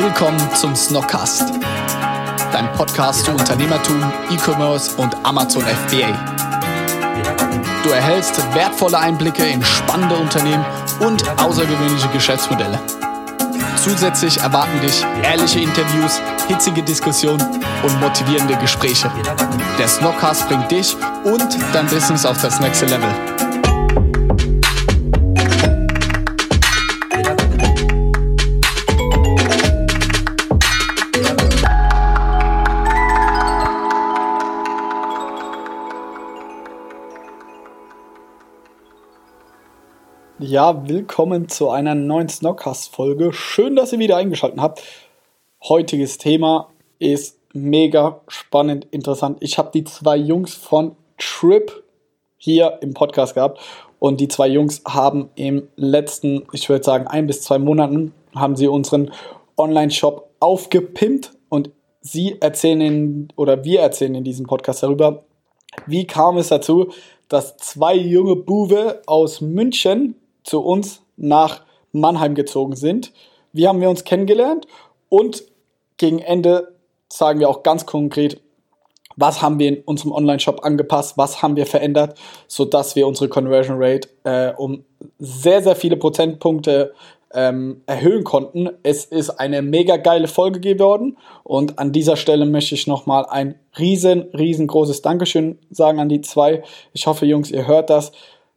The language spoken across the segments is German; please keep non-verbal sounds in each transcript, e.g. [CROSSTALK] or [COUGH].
Willkommen zum Snockcast, dein Podcast zu Unternehmertum, E-Commerce und Amazon FBA. Du erhältst wertvolle Einblicke in spannende Unternehmen und außergewöhnliche Geschäftsmodelle. Zusätzlich erwarten dich ehrliche Interviews, hitzige Diskussionen und motivierende Gespräche. Der Snockcast bringt dich und dein Business auf das nächste Level. Ja, willkommen zu einer neuen Snockcast-Folge. Schön, dass ihr wieder eingeschaltet habt. Heutiges Thema ist mega spannend, interessant. Ich habe die zwei Jungs von Trip hier im Podcast gehabt und die zwei Jungs haben im letzten, ich würde sagen, ein bis zwei Monaten, haben sie unseren Online-Shop aufgepimpt und sie erzählen in, oder wir erzählen in diesem Podcast darüber, wie kam es dazu, dass zwei junge Buwe aus München zu uns nach Mannheim gezogen sind. Wie haben wir uns kennengelernt? Und gegen Ende sagen wir auch ganz konkret, was haben wir in unserem Online-Shop angepasst, was haben wir verändert, sodass wir unsere Conversion Rate äh, um sehr, sehr viele Prozentpunkte ähm, erhöhen konnten. Es ist eine mega geile Folge geworden und an dieser Stelle möchte ich nochmal ein riesen, riesengroßes Dankeschön sagen an die zwei. Ich hoffe, Jungs, ihr hört das.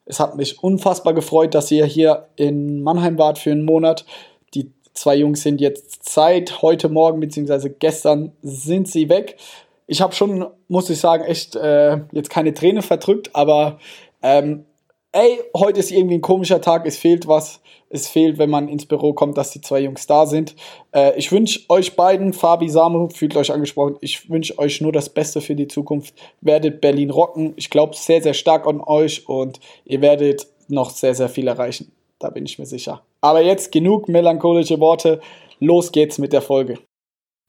Es hat mich unfassbar gefreut, dass ihr hier in Mannheim wart für einen Monat. Die zwei Jungs sind jetzt seit heute Morgen bzw. gestern sind sie weg. Ich habe schon, muss ich sagen, echt äh, jetzt keine Träne verdrückt, aber ähm, ey, heute ist irgendwie ein komischer Tag, es fehlt was. Es fehlt, wenn man ins Büro kommt, dass die zwei Jungs da sind. Äh, ich wünsche euch beiden, Fabi, Samu, fühlt euch angesprochen. Ich wünsche euch nur das Beste für die Zukunft. Werdet Berlin rocken. Ich glaube sehr, sehr stark an euch und ihr werdet noch sehr, sehr viel erreichen. Da bin ich mir sicher. Aber jetzt genug melancholische Worte. Los geht's mit der Folge.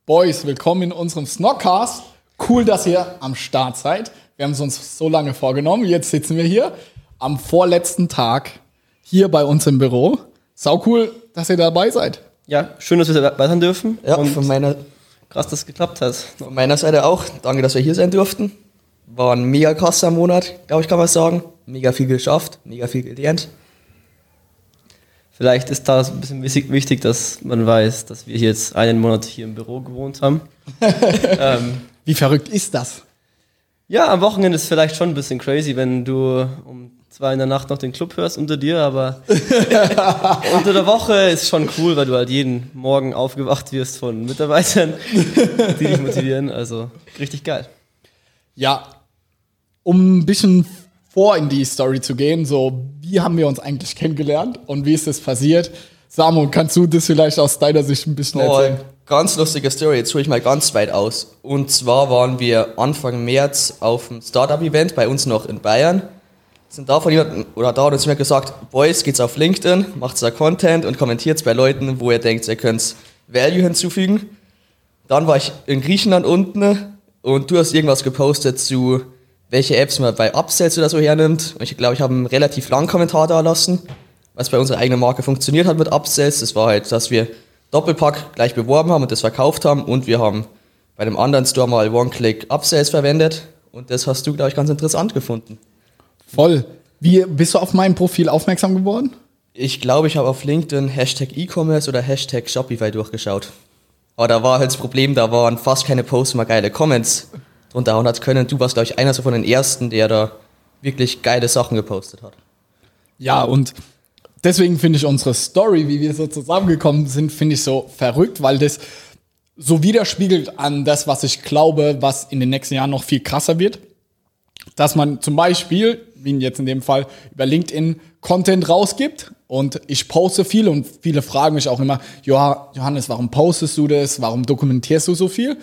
Boys, willkommen in unserem Snockcast. Cool, dass ihr am Start seid. Wir haben es uns so lange vorgenommen. Jetzt sitzen wir hier am vorletzten Tag hier bei uns im Büro. Sau cool, dass ihr dabei seid. Ja, schön, dass wir dabei sein dürfen. Ja, und von meiner, krass, dass es geklappt hat. Von meiner Seite auch. Danke, dass wir hier sein durften. War ein mega krasser Monat, glaube ich, kann man sagen. Mega viel geschafft, mega viel gelernt. Vielleicht ist da ein bisschen wichtig, dass man weiß, dass wir jetzt einen Monat hier im Büro gewohnt haben. [LAUGHS] ähm, Wie verrückt ist das? Ja, am Wochenende ist vielleicht schon ein bisschen crazy, wenn du um zwei in der Nacht noch den Club hörst unter dir, aber [LAUGHS] unter der Woche ist schon cool, weil du halt jeden Morgen aufgewacht wirst von Mitarbeitern, die dich motivieren. Also richtig geil. Ja, um ein bisschen vor in die Story zu gehen, so wie haben wir uns eigentlich kennengelernt und wie ist das passiert? Samu, kannst du das vielleicht aus deiner Sicht ein bisschen oh, erzählen? Ganz lustige Story, jetzt hole ich mal ganz weit aus. Und zwar waren wir Anfang März auf dem Startup-Event bei uns noch in Bayern sind da von jemandem, oder da hat uns jemand gesagt, Boys, geht's auf LinkedIn, macht da Content und kommentiert bei Leuten, wo ihr denkt, ihr könnt Value hinzufügen. Dann war ich in Griechenland unten und du hast irgendwas gepostet zu, welche Apps man bei Upsells oder so hernimmt. Und ich glaube, ich habe einen relativ langen Kommentar da lassen, was bei unserer eigenen Marke funktioniert hat mit Upsells. Das war halt, dass wir Doppelpack gleich beworben haben und das verkauft haben und wir haben bei dem anderen Store mal One-Click Upsells verwendet und das hast du, glaube ich, ganz interessant gefunden. Voll. Wie bist du auf mein Profil aufmerksam geworden? Ich glaube, ich habe auf LinkedIn Hashtag E-Commerce oder Hashtag Shopify durchgeschaut. Aber da war halt das Problem, da waren fast keine Posts, mal geile Comments drunter hauen hat können. Du warst, glaube ich, einer so von den ersten, der da wirklich geile Sachen gepostet hat. Ja, und deswegen finde ich unsere Story, wie wir so zusammengekommen sind, finde ich so verrückt, weil das so widerspiegelt an das, was ich glaube, was in den nächsten Jahren noch viel krasser wird. Dass man zum Beispiel wie jetzt in dem Fall, über LinkedIn Content rausgibt. Und ich poste viel und viele fragen mich auch immer, Johannes, warum postest du das? Warum dokumentierst du so viel?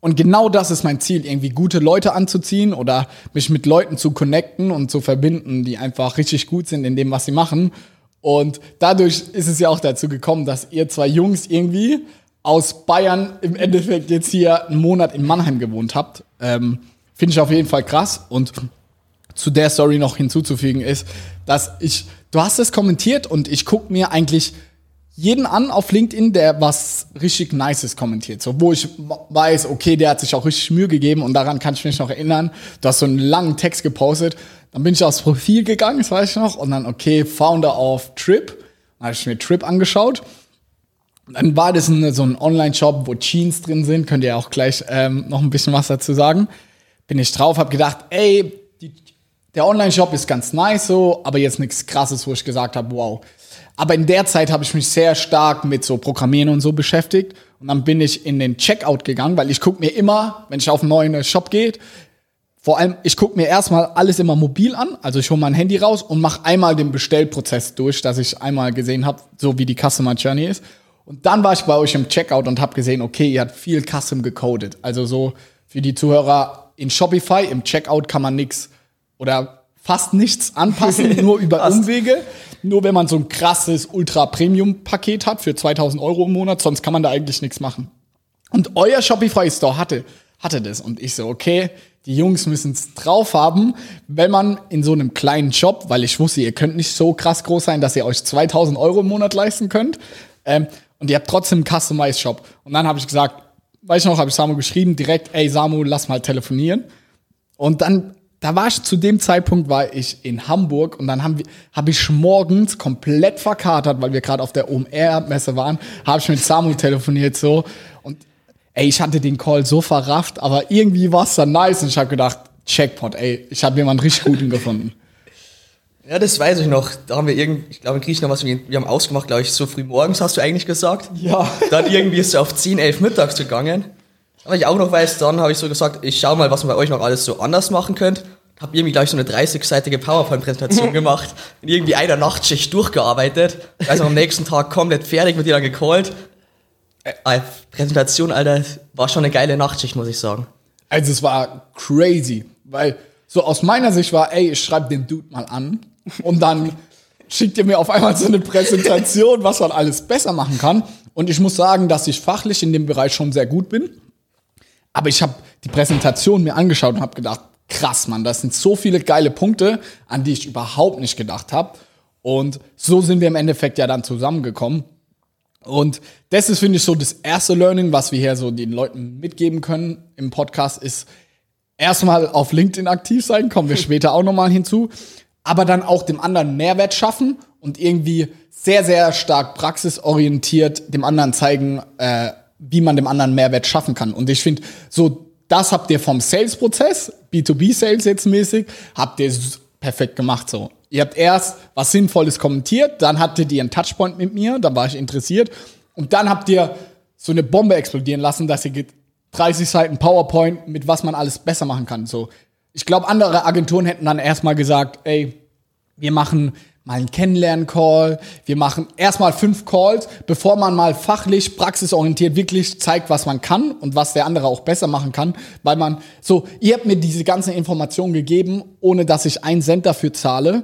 Und genau das ist mein Ziel, irgendwie gute Leute anzuziehen oder mich mit Leuten zu connecten und zu verbinden, die einfach richtig gut sind in dem, was sie machen. Und dadurch ist es ja auch dazu gekommen, dass ihr zwei Jungs irgendwie aus Bayern im Endeffekt jetzt hier einen Monat in Mannheim gewohnt habt. Ähm, Finde ich auf jeden Fall krass. Und zu der Story noch hinzuzufügen ist, dass ich, du hast es kommentiert und ich gucke mir eigentlich jeden an auf LinkedIn, der was richtig Nices kommentiert. So, wo ich weiß, okay, der hat sich auch richtig Mühe gegeben und daran kann ich mich noch erinnern. Du hast so einen langen Text gepostet. Dann bin ich aufs Profil gegangen, das weiß ich noch. Und dann, okay, Founder of Trip. Dann habe ich mir Trip angeschaut. Dann war das ein, so ein Online-Shop, wo Jeans drin sind. Könnt ihr auch gleich ähm, noch ein bisschen was dazu sagen. Bin ich drauf, habe gedacht, ey, die, der Online-Shop ist ganz nice so, aber jetzt nichts Krasses, wo ich gesagt habe, wow, aber in der Zeit habe ich mich sehr stark mit so Programmieren und so beschäftigt. Und dann bin ich in den Checkout gegangen, weil ich gucke mir immer, wenn ich auf einen neuen Shop gehe, vor allem, ich gucke mir erstmal alles immer mobil an. Also ich hole mein Handy raus und mache einmal den Bestellprozess durch, dass ich einmal gesehen habe, so wie die Customer Journey ist. Und dann war ich bei euch im Checkout und habe gesehen, okay, ihr habt viel Custom gecodet. Also so für die Zuhörer in Shopify, im Checkout kann man nichts oder fast nichts anpassen, [LAUGHS] nur über Umwege. Nur wenn man so ein krasses Ultra-Premium-Paket hat für 2000 Euro im Monat, sonst kann man da eigentlich nichts machen. Und euer Shopify Store hatte, hatte das. Und ich so, okay, die Jungs müssen es drauf haben, wenn man in so einem kleinen Shop, weil ich wusste, ihr könnt nicht so krass groß sein, dass ihr euch 2000 Euro im Monat leisten könnt. Ähm, und ihr habt trotzdem einen Customized Shop. Und dann habe ich gesagt, weiß ich noch, habe ich Samu geschrieben, direkt, ey Samu, lass mal telefonieren. Und dann da war ich zu dem Zeitpunkt war ich in Hamburg und dann habe hab ich morgens komplett verkatert, weil wir gerade auf der OMR-Messe waren, habe ich mit Samu telefoniert so ey, ich hatte den Call so verrafft, aber irgendwie war es dann nice und ich habe gedacht, Checkpot, ey, ich habe jemanden richtig guten [LAUGHS] gefunden. Ja, das weiß ich noch. Da haben wir irgendwie, ich glaube in Griechenland, was wir, wir haben ausgemacht, glaube ich, so früh morgens, hast du eigentlich gesagt. Ja. Dann irgendwie ist es auf 10, 11 mittags gegangen. Aber ich auch noch weiß, dann habe ich so gesagt, ich schau mal, was man bei euch noch alles so anders machen könnt. Hab irgendwie, glaube ich, so eine 30-seitige PowerPoint-Präsentation [LAUGHS] gemacht. In irgendwie einer Nachtschicht durchgearbeitet. Also am nächsten Tag komplett fertig, mit dir dann gecallt. Äh, Präsentation, Alter, war schon eine geile Nachtschicht, muss ich sagen. Also es war crazy, weil so aus meiner Sicht war, ey, ich schreibe den Dude mal an und dann schickt ihr mir auf einmal so eine Präsentation, was man alles besser machen kann. Und ich muss sagen, dass ich fachlich in dem Bereich schon sehr gut bin. Aber ich habe die Präsentation mir angeschaut und habe gedacht, krass, Mann, das sind so viele geile Punkte, an die ich überhaupt nicht gedacht habe. Und so sind wir im Endeffekt ja dann zusammengekommen. Und das ist, finde ich, so das erste Learning, was wir hier so den Leuten mitgeben können im Podcast, ist erstmal auf LinkedIn aktiv sein, kommen wir [LAUGHS] später auch nochmal hinzu, aber dann auch dem anderen Mehrwert schaffen und irgendwie sehr, sehr stark praxisorientiert dem anderen zeigen, äh, wie man dem anderen Mehrwert schaffen kann. Und ich finde, so das habt ihr vom Sales-Prozess, B2B-Sales jetzt mäßig, habt ihr perfekt gemacht so. Ihr habt erst was Sinnvolles kommentiert, dann hattet ihr einen Touchpoint mit mir, da war ich interessiert. Und dann habt ihr so eine Bombe explodieren lassen, dass ihr 30 Seiten PowerPoint mit was man alles besser machen kann. So, ich glaube, andere Agenturen hätten dann erstmal gesagt, ey, wir machen mal einen Kennenlernen-Call. Wir machen erstmal fünf Calls, bevor man mal fachlich, praxisorientiert wirklich zeigt, was man kann und was der andere auch besser machen kann. Weil man so, ihr habt mir diese ganzen Informationen gegeben, ohne dass ich einen Cent dafür zahle.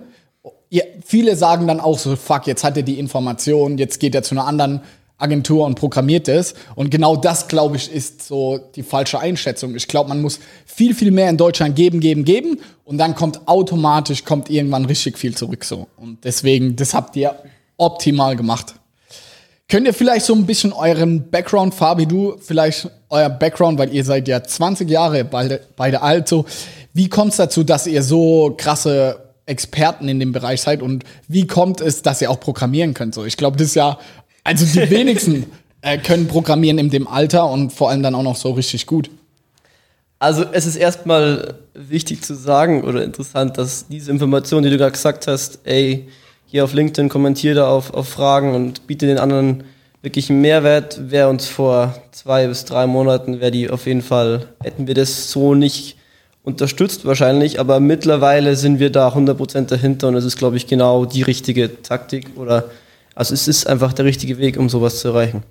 Ihr, viele sagen dann auch so, fuck, jetzt hat er die Information, jetzt geht er zu einer anderen Agentur und programmiert es. Und genau das, glaube ich, ist so die falsche Einschätzung. Ich glaube, man muss viel, viel mehr in Deutschland geben, geben, geben. Und dann kommt automatisch, kommt irgendwann richtig viel zurück so. Und deswegen, das habt ihr optimal gemacht. Könnt ihr vielleicht so ein bisschen euren Background, Fabi, du, vielleicht euer Background, weil ihr seid ja 20 Jahre beide, beide alt, so. Wie kommt es dazu, dass ihr so krasse Experten in dem Bereich seid und wie kommt es, dass ihr auch programmieren könnt? So, ich glaube, das ist ja also die wenigsten [LAUGHS] äh, können programmieren in dem Alter und vor allem dann auch noch so richtig gut. Also es ist erstmal wichtig zu sagen oder interessant, dass diese Information, die du gerade gesagt hast, ey, hier auf LinkedIn kommentiere da auf, auf Fragen und biete den anderen wirklich einen Mehrwert, wäre uns vor zwei bis drei Monaten, wäre die auf jeden Fall, hätten wir das so nicht unterstützt wahrscheinlich, aber mittlerweile sind wir da 100% dahinter und es ist, glaube ich, genau die richtige Taktik oder also es ist einfach der richtige Weg, um sowas zu erreichen.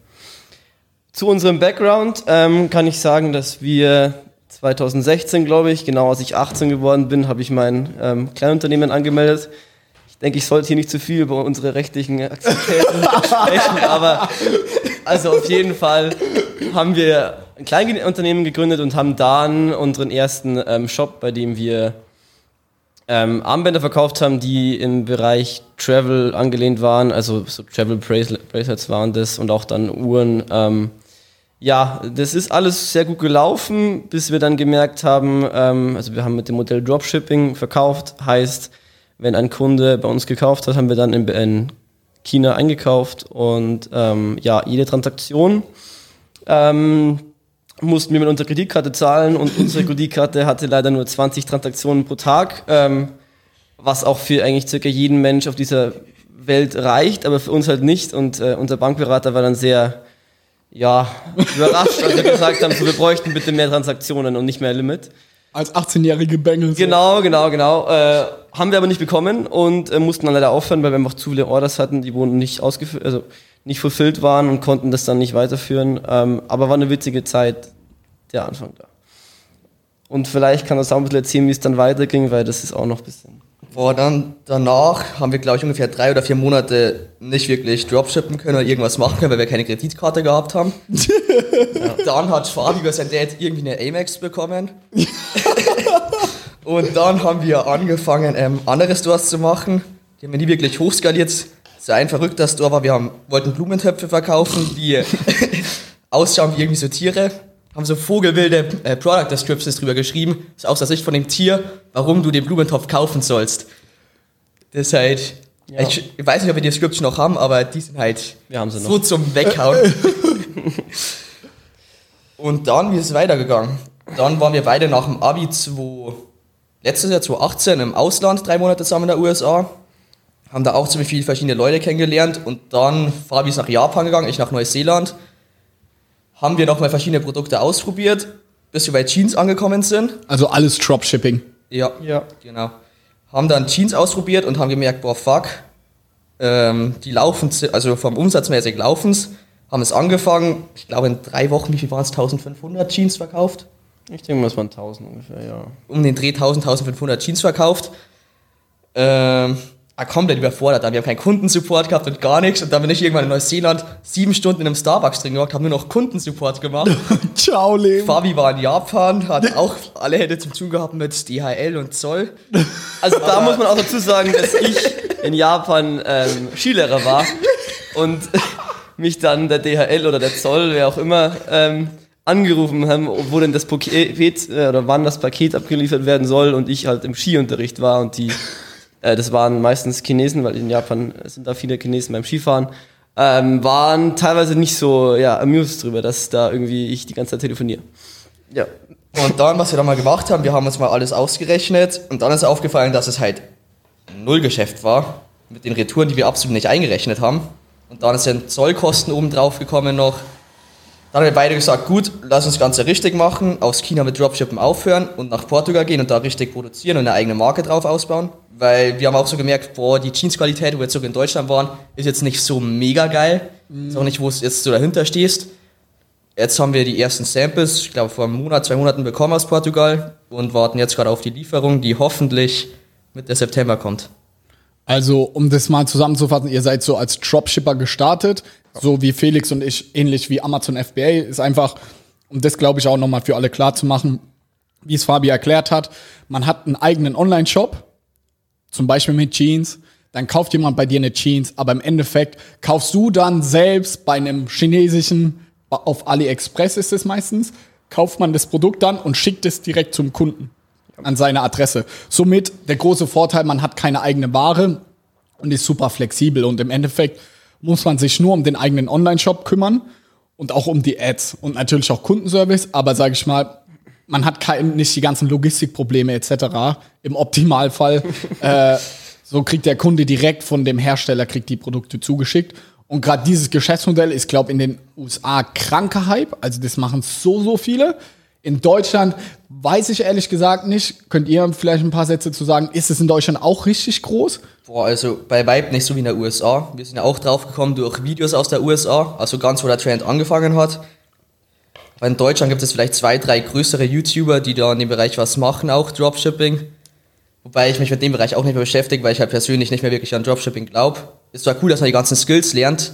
Zu unserem Background ähm, kann ich sagen, dass wir 2016, glaube ich, genau als ich 18 geworden bin, habe ich mein ähm, Kleinunternehmen angemeldet. Ich denke, ich sollte hier nicht zu viel über unsere rechtlichen Aktivitäten [LAUGHS] sprechen, aber also auf jeden Fall haben wir ein Kleinunternehmen gegründet und haben dann unseren ersten ähm, Shop, bei dem wir ähm, Armbänder verkauft haben, die im Bereich Travel angelehnt waren, also so Travel Bracelets waren das und auch dann Uhren. Ähm, ja, das ist alles sehr gut gelaufen, bis wir dann gemerkt haben, ähm, also wir haben mit dem Modell Dropshipping verkauft, heißt, wenn ein Kunde bei uns gekauft hat, haben wir dann in, in China eingekauft und ähm, ja, jede Transaktion ähm, mussten wir mit unserer Kreditkarte zahlen und unsere [LAUGHS] Kreditkarte hatte leider nur 20 Transaktionen pro Tag, ähm, was auch für eigentlich circa jeden Mensch auf dieser Welt reicht, aber für uns halt nicht und äh, unser Bankberater war dann sehr ja, überrascht, als wir gesagt haben, so, wir bräuchten bitte mehr Transaktionen und nicht mehr Limit. Als 18-jährige Bengel. Genau, genau, genau. Äh, haben wir aber nicht bekommen und äh, mussten dann leider aufhören, weil wir einfach zu viele Orders hatten, die wurden nicht ausgeführt, also nicht fulfilled waren und konnten das dann nicht weiterführen. Ähm, aber war eine witzige Zeit, der Anfang da. Und vielleicht kann das auch ein bisschen erzählen, wie es dann weiterging, weil das ist auch noch ein bisschen. Boah, dann danach haben wir, glaube ich, ungefähr drei oder vier Monate nicht wirklich dropshippen können oder irgendwas machen können, weil wir keine Kreditkarte gehabt haben. ja. [LAUGHS] Dann hat Fabi über sein Dad irgendwie eine Amex bekommen. [LAUGHS] Und dann haben wir angefangen, ähm, andere Stores zu machen. Die haben wir nie wirklich hochskaliert. So ein verrückter Store war, wir haben, wollten Blumentöpfe verkaufen, die [LAUGHS] ausschauen wie irgendwie so Tiere haben so vogelwilde äh, Product Descriptions drüber geschrieben, ist aus der Sicht von dem Tier, warum du den Blumentopf kaufen sollst. Das ist halt, ja. ich, ich, weiß nicht, ob wir die Description noch haben, aber die sind halt wir haben sie so noch. zum Weghauen. [LAUGHS] Und dann, wie ist es weitergegangen? Dann waren wir beide nach dem Abi 2, letztes Jahr 2018 im Ausland, drei Monate zusammen in der USA. Haben da auch ziemlich viele verschiedene Leute kennengelernt und dann Fabi ist nach Japan gegangen, ich nach Neuseeland haben wir nochmal verschiedene Produkte ausprobiert, bis wir bei Jeans angekommen sind. Also alles Dropshipping. Ja, ja. genau. Haben dann Jeans ausprobiert und haben gemerkt, boah, fuck, ähm, die laufen, also vom Umsatzmäßig laufen's. Haben es angefangen, ich glaube in drei Wochen, wie viel waren es? 1500 Jeans verkauft? Ich denke mal, es waren 1000 ungefähr, ja. Um den Dreh 1000, 1500 Jeans verkauft. Ähm, komplett überfordert. Wir haben keinen Kundensupport gehabt und gar nichts. Und dann bin ich irgendwann in Neuseeland sieben Stunden in einem Starbucks drin gehockt, habe nur noch Kundensupport gemacht. [LAUGHS] Ciao, Leben. Fabi war in Japan, hat auch alle Hände zum tun gehabt mit DHL und Zoll. [LAUGHS] Also da muss man auch dazu sagen, dass ich in Japan ähm, Skilehrer war und [LAUGHS] mich dann der DHL oder der Zoll, wer auch immer, ähm, angerufen haben, wo denn das Paket äh, oder wann das Paket abgeliefert werden soll und ich halt im Skiunterricht war und die äh, das waren meistens Chinesen, weil in Japan sind da viele Chinesen beim Skifahren, ähm, waren teilweise nicht so ja, amused drüber, dass da irgendwie ich die ganze Zeit telefoniere. Ja. Und dann, was wir dann mal gemacht haben, wir haben uns mal alles ausgerechnet und dann ist aufgefallen, dass es halt ein Nullgeschäft war mit den Retouren, die wir absolut nicht eingerechnet haben. Und dann sind Zollkosten oben drauf gekommen noch. Dann haben wir beide gesagt, gut, lass uns das Ganze richtig machen, aus China mit Dropshippen aufhören und nach Portugal gehen und da richtig produzieren und eine eigene Marke drauf ausbauen. Weil wir haben auch so gemerkt, boah, die Jeansqualität, wo wir jetzt sogar in Deutschland waren, ist jetzt nicht so mega geil. Mhm. Ist auch nicht, wo es jetzt so dahinter stehst. Jetzt haben wir die ersten Samples, ich glaube vor einem Monat, zwei Monaten bekommen aus Portugal und warten jetzt gerade auf die Lieferung, die hoffentlich Mitte September kommt. Also, um das mal zusammenzufassen, ihr seid so als Dropshipper gestartet, so wie Felix und ich, ähnlich wie Amazon FBA, ist einfach, um das glaube ich auch nochmal für alle klar zu machen, wie es Fabi erklärt hat, man hat einen eigenen Online-Shop, zum Beispiel mit Jeans, dann kauft jemand bei dir eine Jeans, aber im Endeffekt kaufst du dann selbst bei einem chinesischen, auf AliExpress ist es meistens, kauft man das Produkt dann und schickt es direkt zum Kunden an seine Adresse. Somit der große Vorteil, man hat keine eigene Ware und ist super flexibel. Und im Endeffekt muss man sich nur um den eigenen Online-Shop kümmern und auch um die Ads und natürlich auch Kundenservice, aber sage ich mal, man hat kein, nicht die ganzen Logistikprobleme etc. Im Optimalfall. [LAUGHS] äh, so kriegt der Kunde direkt von dem Hersteller kriegt die Produkte zugeschickt. Und gerade dieses Geschäftsmodell ist, glaube ich, in den USA kranker Hype. Also das machen so, so viele. In Deutschland weiß ich ehrlich gesagt nicht. Könnt ihr vielleicht ein paar Sätze zu sagen? Ist es in Deutschland auch richtig groß? Boah, also bei Vibe nicht so wie in der USA. Wir sind ja auch drauf gekommen durch Videos aus der USA, also ganz wo der Trend angefangen hat. Weil in Deutschland gibt es vielleicht zwei, drei größere YouTuber, die da in dem Bereich was machen, auch Dropshipping. Wobei ich mich mit dem Bereich auch nicht mehr beschäftige, weil ich halt persönlich nicht mehr wirklich an Dropshipping glaube. Ist zwar cool, dass man die ganzen Skills lernt,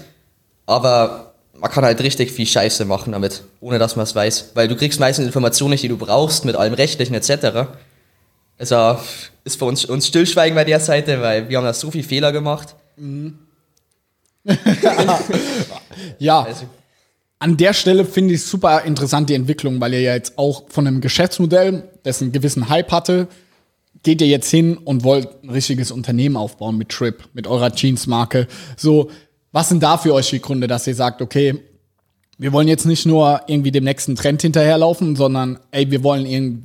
aber man kann halt richtig viel Scheiße machen damit, ohne dass man es weiß. Weil du kriegst meistens Informationen nicht, die du brauchst, mit allem Rechtlichen etc. Also ist für uns, uns Stillschweigen bei der Seite, weil wir haben da so viele Fehler gemacht. [LAUGHS] Ja, Also, an der Stelle finde ich super interessant die Entwicklung, weil ihr ja jetzt auch von einem Geschäftsmodell, das einen gewissen Hype hatte, geht ihr jetzt hin und wollt ein richtiges Unternehmen aufbauen mit Trip, mit eurer Jeans-Marke. So, was sind da für euch die Gründe, dass ihr sagt, okay, wir wollen jetzt nicht nur irgendwie dem nächsten Trend hinterherlaufen, sondern ey, wir wollen irg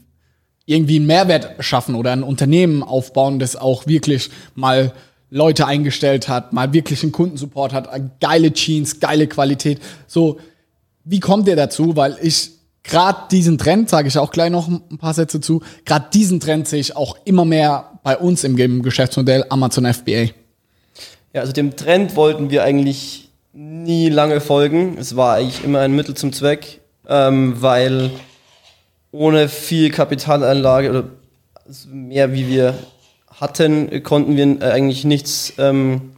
irgendwie einen Mehrwert schaffen oder ein Unternehmen aufbauen, das auch wirklich mal Leute eingestellt hat, mal wirklich einen Kundensupport hat, geile Jeans, geile Qualität. So, wie kommt ihr dazu? Weil ich gerade diesen Trend, sage ich auch gleich noch ein paar Sätze zu, gerade diesen Trend sehe ich auch immer mehr bei uns im Geschäftsmodell Amazon FBA. Ja, also dem Trend wollten wir eigentlich nie lange folgen. Es war eigentlich immer ein Mittel zum Zweck, ähm, weil ohne viel Kapitalanlage oder mehr wie wir hatten, konnten wir äh, eigentlich nichts ähm,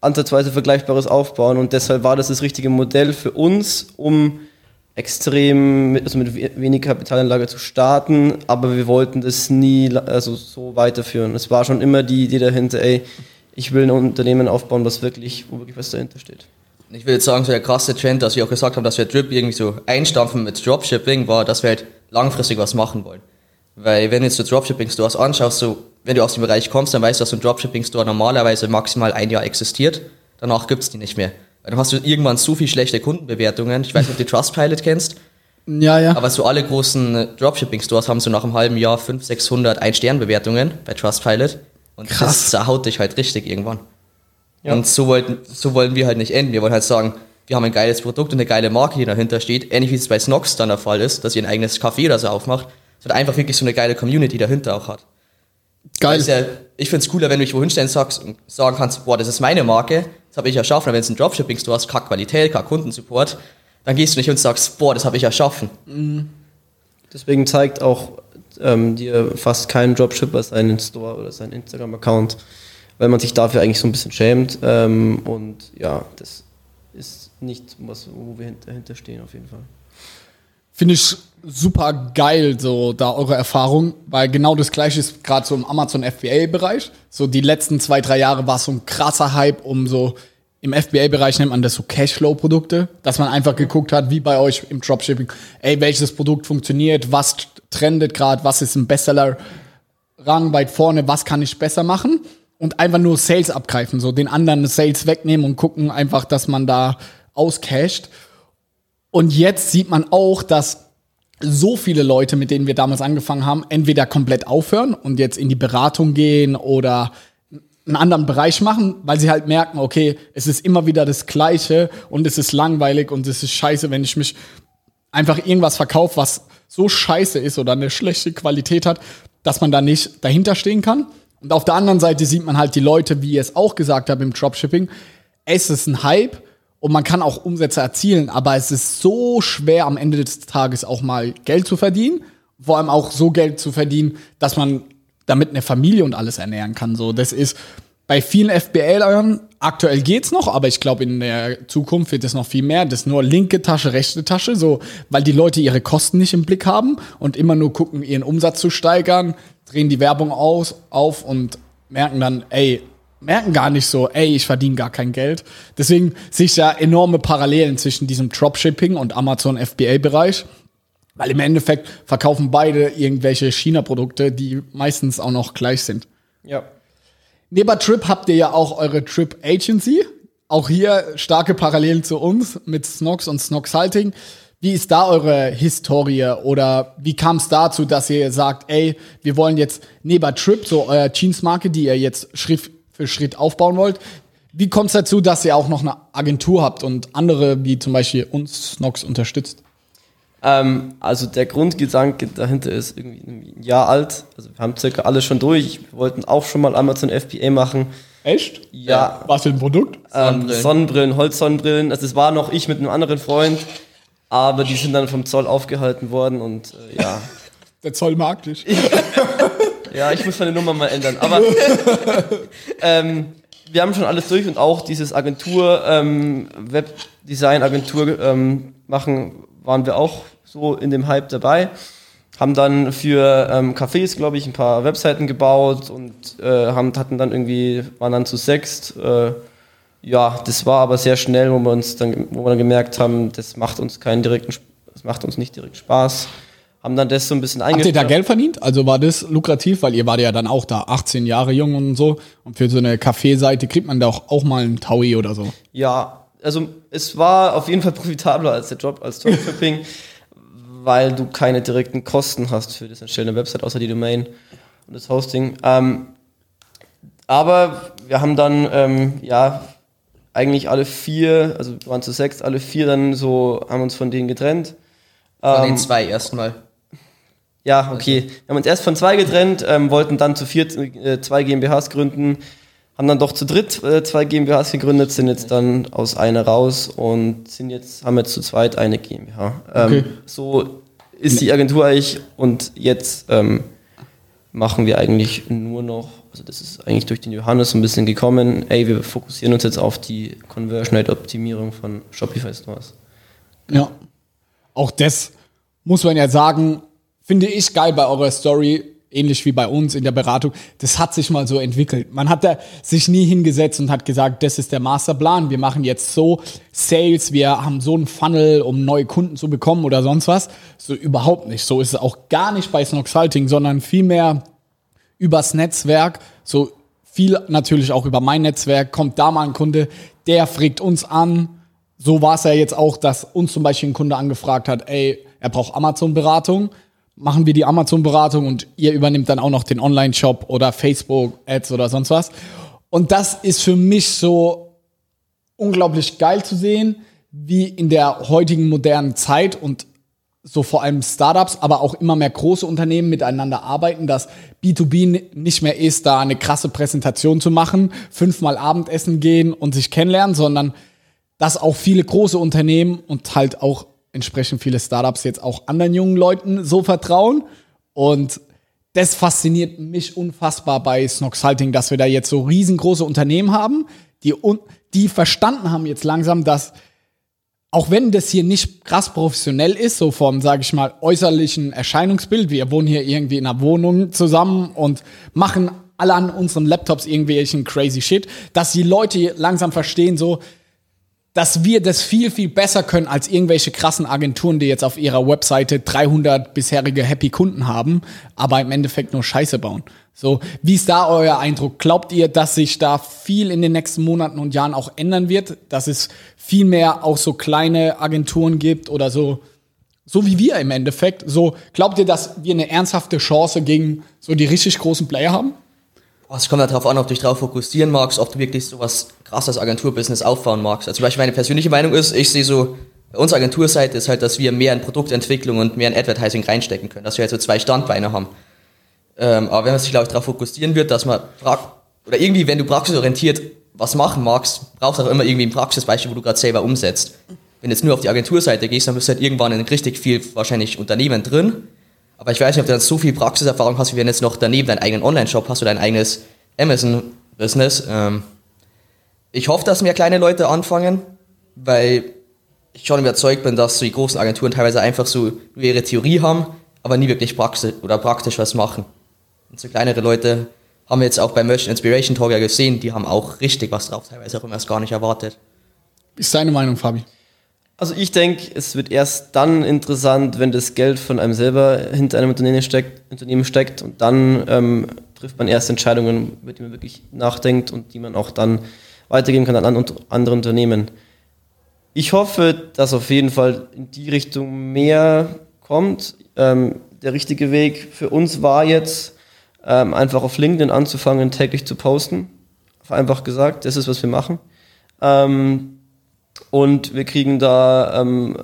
ansatzweise Vergleichbares aufbauen und deshalb war das das richtige Modell für uns, um extrem mit, also mit we- wenig Kapitalanlage zu starten, aber wir wollten das nie also so weiterführen. Es war schon immer die Idee dahinter, ey, ich will ein Unternehmen aufbauen, was wirklich, wo wirklich was dahinter steht. ich jetzt sagen, so der krasse Trend, dass wir auch gesagt haben, dass wir Drip irgendwie so einstampfen mit Dropshipping, war, dass wir halt langfristig was machen wollen. Weil wenn du jetzt so Dropshipping-Stores anschaust, so, wenn du aus dem Bereich kommst, dann weißt du, dass so ein Dropshipping-Store normalerweise maximal ein Jahr existiert. Danach gibt's die nicht mehr. Weil dann hast du irgendwann so viel schlechte Kundenbewertungen. Ich weiß nicht, ob du Trustpilot kennst, Ja, ja. aber so alle großen äh, Dropshipping-Stores haben so nach einem halben Jahr 500, 600 Ein-Stern-Bewertungen bei Trustpilot. Und Krass. das zerhaut dich halt richtig irgendwann. Ja. Und so, wollten, so wollen wir halt nicht enden. Wir wollen halt sagen, wir haben ein geiles Produkt und eine geile Marke, die dahinter steht. Ähnlich wie es bei Snox dann der Fall ist, dass ihr ein eigenes Café oder so aufmacht. sondern einfach wirklich so eine geile Community dahinter auch hat. Geil. Ist ja, ich find's cooler, wenn du dich wohin stellen sagst und sagen kannst, boah, das ist meine Marke, das habe ich erschaffen. Wenn es ein Dropshipping-Store hast, keine Qualität, kein Kundensupport, dann gehst du nicht und sagst, boah, das habe ich erschaffen. Deswegen zeigt auch ähm, dir fast kein Dropshipper seinen Store oder seinen Instagram-Account, weil man sich dafür eigentlich so ein bisschen schämt. Ähm, und ja, das ist nicht was, wo wir hint- dahinter stehen auf jeden Fall. Finde ich super geil, so da eure Erfahrung, weil genau das gleiche ist gerade so im Amazon FBA-Bereich. So die letzten zwei, drei Jahre war es so ein krasser Hype um so, im FBA-Bereich nennt man das so Cashflow-Produkte, dass man einfach geguckt hat, wie bei euch im Dropshipping, ey, welches Produkt funktioniert, was trendet gerade, was ist ein Bestseller-Rang weit vorne, was kann ich besser machen und einfach nur Sales abgreifen, so den anderen Sales wegnehmen und gucken einfach, dass man da auscasht. Und jetzt sieht man auch, dass so viele Leute, mit denen wir damals angefangen haben, entweder komplett aufhören und jetzt in die Beratung gehen oder einen anderen Bereich machen, weil sie halt merken, okay, es ist immer wieder das Gleiche und es ist langweilig und es ist scheiße, wenn ich mich einfach irgendwas verkaufe, was so scheiße ist oder eine schlechte Qualität hat, dass man da nicht dahinter stehen kann. Und auf der anderen Seite sieht man halt die Leute, wie ihr es auch gesagt habt im Dropshipping, es ist ein Hype und man kann auch Umsätze erzielen, aber es ist so schwer am Ende des Tages auch mal Geld zu verdienen, vor allem auch so Geld zu verdienen, dass man damit eine Familie und alles ernähren kann. So, das ist bei vielen FBLern aktuell geht's noch, aber ich glaube in der Zukunft wird es noch viel mehr. Das ist nur linke Tasche, rechte Tasche, so, weil die Leute ihre Kosten nicht im Blick haben und immer nur gucken, ihren Umsatz zu steigern, drehen die Werbung aus, auf und merken dann, ey, merken gar nicht so, ey, ich verdiene gar kein Geld. Deswegen sehe ich da enorme Parallelen zwischen diesem Dropshipping und Amazon FBA-Bereich. Weil im Endeffekt verkaufen beide irgendwelche China-Produkte, die meistens auch noch gleich sind. Ja. Neben Trip habt ihr ja auch eure Trip Agency. Auch hier starke Parallelen zu uns mit Snox und Snox Halting. Wie ist da eure Historie oder wie kam es dazu, dass ihr sagt, ey, wir wollen jetzt neben Trip, so euer Jeans-Marke, die ihr jetzt Schritt für Schritt aufbauen wollt, wie kommt es dazu, dass ihr auch noch eine Agentur habt und andere, wie zum Beispiel uns Snox unterstützt? Ähm, also der Grundgedanke dahinter ist irgendwie ein Jahr alt. Also wir haben circa alles schon durch. Wir wollten auch schon mal Amazon FBA machen. Echt? Ja. Was für ein Produkt? Ähm, Sonnenbrillen. Sonnenbrillen, Holzsonnenbrillen. Also es war noch ich mit einem anderen Freund, aber die sind dann vom Zoll aufgehalten worden und äh, ja. [LAUGHS] Der Zoll mag dich. [LAUGHS] Ja, ich muss meine Nummer mal ändern. Aber [LAUGHS] ähm, wir haben schon alles durch und auch dieses Agentur, ähm, Webdesign-Agentur ähm, machen, waren wir auch so in dem Hype dabei. haben dann für ähm, Cafés, glaube ich, ein paar Webseiten gebaut und äh, haben, hatten dann irgendwie, waren dann zu sechst. Äh, ja, das war aber sehr schnell, wo wir uns dann, wo wir dann gemerkt haben, das macht uns keinen direkten, das macht uns nicht direkt Spaß. Haben dann das so ein bisschen Habt ihr eingestellt. da Geld verdient? Also war das lukrativ, weil ihr wart ja dann auch da 18 Jahre jung und so. Und für so eine Kaffeeseite kriegt man da auch, auch mal einen Taui oder so. Ja, also es war auf jeden Fall profitabler als der Job als Dropshipping, [LAUGHS] weil du keine direkten Kosten hast für das Erstellen der Website, außer die Domain und das Hosting. Ähm, aber wir haben dann, ähm, ja, eigentlich alle vier, also wir waren zu sechs, alle vier dann so, haben uns von denen getrennt. Von Ähm, den zwei erstmal. Ja, okay. Wir haben uns erst von zwei getrennt, ähm, wollten dann zu vier äh, zwei GmbHs gründen, haben dann doch zu dritt äh, zwei GmbHs gegründet, sind jetzt dann aus einer raus und sind jetzt, haben jetzt zu zweit eine GmbH. Ähm, Okay. So ist die Agentur eigentlich und jetzt ähm, machen wir eigentlich nur noch, also das ist eigentlich durch den Johannes so ein bisschen gekommen, ey, wir fokussieren uns jetzt auf die Conversion Rate Optimierung von Shopify Stores. Ja. Auch das muss man ja sagen, finde ich geil bei eurer Story, ähnlich wie bei uns in der Beratung. Das hat sich mal so entwickelt. Man hat da sich nie hingesetzt und hat gesagt, das ist der Masterplan. Wir machen jetzt so Sales, wir haben so einen Funnel, um neue Kunden zu bekommen oder sonst was. So überhaupt nicht. So ist es auch gar nicht bei Snoxalting, sondern vielmehr übers Netzwerk, so viel natürlich auch über mein Netzwerk, kommt da mal ein Kunde, der fragt uns an. So war es ja jetzt auch, dass uns zum Beispiel ein Kunde angefragt hat, ey, er braucht Amazon-Beratung. Machen wir die Amazon-Beratung und ihr übernimmt dann auch noch den Online-Shop oder Facebook-Ads oder sonst was. Und das ist für mich so unglaublich geil zu sehen, wie in der heutigen modernen Zeit und so vor allem Startups, aber auch immer mehr große Unternehmen miteinander arbeiten, dass B2B ni- nicht mehr ist, da eine krasse Präsentation zu machen, fünfmal Abendessen gehen und sich kennenlernen, sondern dass auch viele große Unternehmen und halt auch entsprechend viele Startups jetzt auch anderen jungen Leuten so vertrauen. Und das fasziniert mich unfassbar bei Snoxhalting, dass wir da jetzt so riesengroße Unternehmen haben, die, die verstanden haben jetzt langsam, dass auch wenn das hier nicht krass professionell ist, so vom, sage ich mal, äußerlichen Erscheinungsbild, wir wohnen hier irgendwie in einer Wohnung zusammen und machen alle an unseren Laptops irgendwelchen crazy Shit, dass die Leute langsam verstehen, so, dass wir das viel, viel besser können als irgendwelche krassen Agenturen, die jetzt auf ihrer Webseite 300 bisherige Happy Kunden haben, aber im Endeffekt nur Scheiße bauen. So, wie ist da euer Eindruck? Glaubt ihr, dass sich da viel in den nächsten Monaten und Jahren auch ändern wird? Dass es viel mehr auch so kleine Agenturen gibt oder so, so wie wir im Endeffekt? So, glaubt ihr, dass wir eine ernsthafte Chance gegen so die richtig großen Player haben? Boah, Es kommt darauf an, ob du dich darauf fokussieren magst, ob du wirklich so was krasses Agenturbusiness aufbauen magst. Also zum Beispiel meine persönliche Meinung ist, ich sehe so, bei unserer Agenturseite ist halt, dass wir mehr in Produktentwicklung und mehr in Advertising reinstecken können, dass wir halt so zwei Standbeine haben. Ähm, aber wenn man sich, glaube ich, darauf fokussieren wird, dass man, oder irgendwie, wenn du praxisorientiert was machen magst, brauchst du auch immer irgendwie ein Praxisbeispiel, wo du gerade selber umsetzt. Wenn du jetzt nur auf die Agenturseite gehst, dann bist du halt irgendwann in richtig viel wahrscheinlich Unternehmen drin. Aber ich weiß nicht, ob du dann so viel Praxiserfahrung hast, wie wenn jetzt noch daneben deinen eigenen Online-Shop hast oder dein eigenes Amazon-Business. Ähm, ich hoffe, dass mehr kleine Leute anfangen, weil ich schon überzeugt bin, dass so die großen Agenturen teilweise einfach so nur ihre Theorie haben, aber nie wirklich praxisch oder praktisch was machen. Und so kleinere Leute haben wir jetzt auch beim Merchant Inspiration Talk ja gesehen, die haben auch richtig was drauf, teilweise auch immer erst gar nicht erwartet. Ist deine Meinung, Fabi? Also ich denke, es wird erst dann interessant, wenn das Geld von einem selber hinter einem Unternehmen steckt, Unternehmen steckt und dann ähm, trifft man erst Entscheidungen, über die man wirklich nachdenkt und die man auch dann weitergeben kann an an- andere Unternehmen. Ich hoffe, dass auf jeden Fall in die Richtung mehr kommt. Ähm, der richtige Weg für uns war jetzt, ähm, einfach auf LinkedIn anzufangen, täglich zu posten. Einfach gesagt, das ist, was wir machen. Ähm, und wir kriegen da, ähm,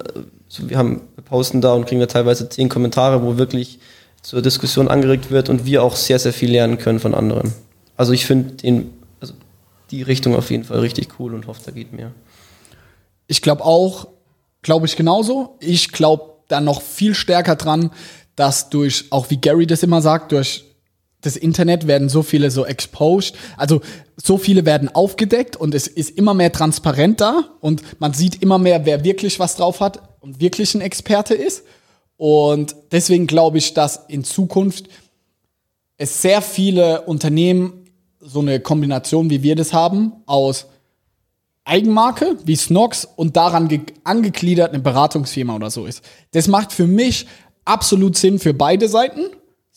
so wir haben, wir posten da und kriegen da teilweise zehn Kommentare, wo wirklich zur Diskussion angeregt wird und wir auch sehr, sehr viel lernen können von anderen. Also ich finde also die Richtung auf jeden Fall richtig cool und hoffe, da geht mehr. Ich glaube auch, glaube ich genauso. Ich glaube da noch viel stärker dran, dass durch, auch wie Gary das immer sagt, durch das Internet werden so viele so exposed, also so viele werden aufgedeckt und es ist immer mehr transparent da und man sieht immer mehr, wer wirklich was drauf hat und wirklich ein Experte ist. Und deswegen glaube ich, dass in Zukunft es sehr viele Unternehmen so eine Kombination, wie wir das haben, aus Eigenmarke wie Snox und daran angegliedert eine Beratungsfirma oder so ist. Das macht für mich absolut Sinn für beide Seiten,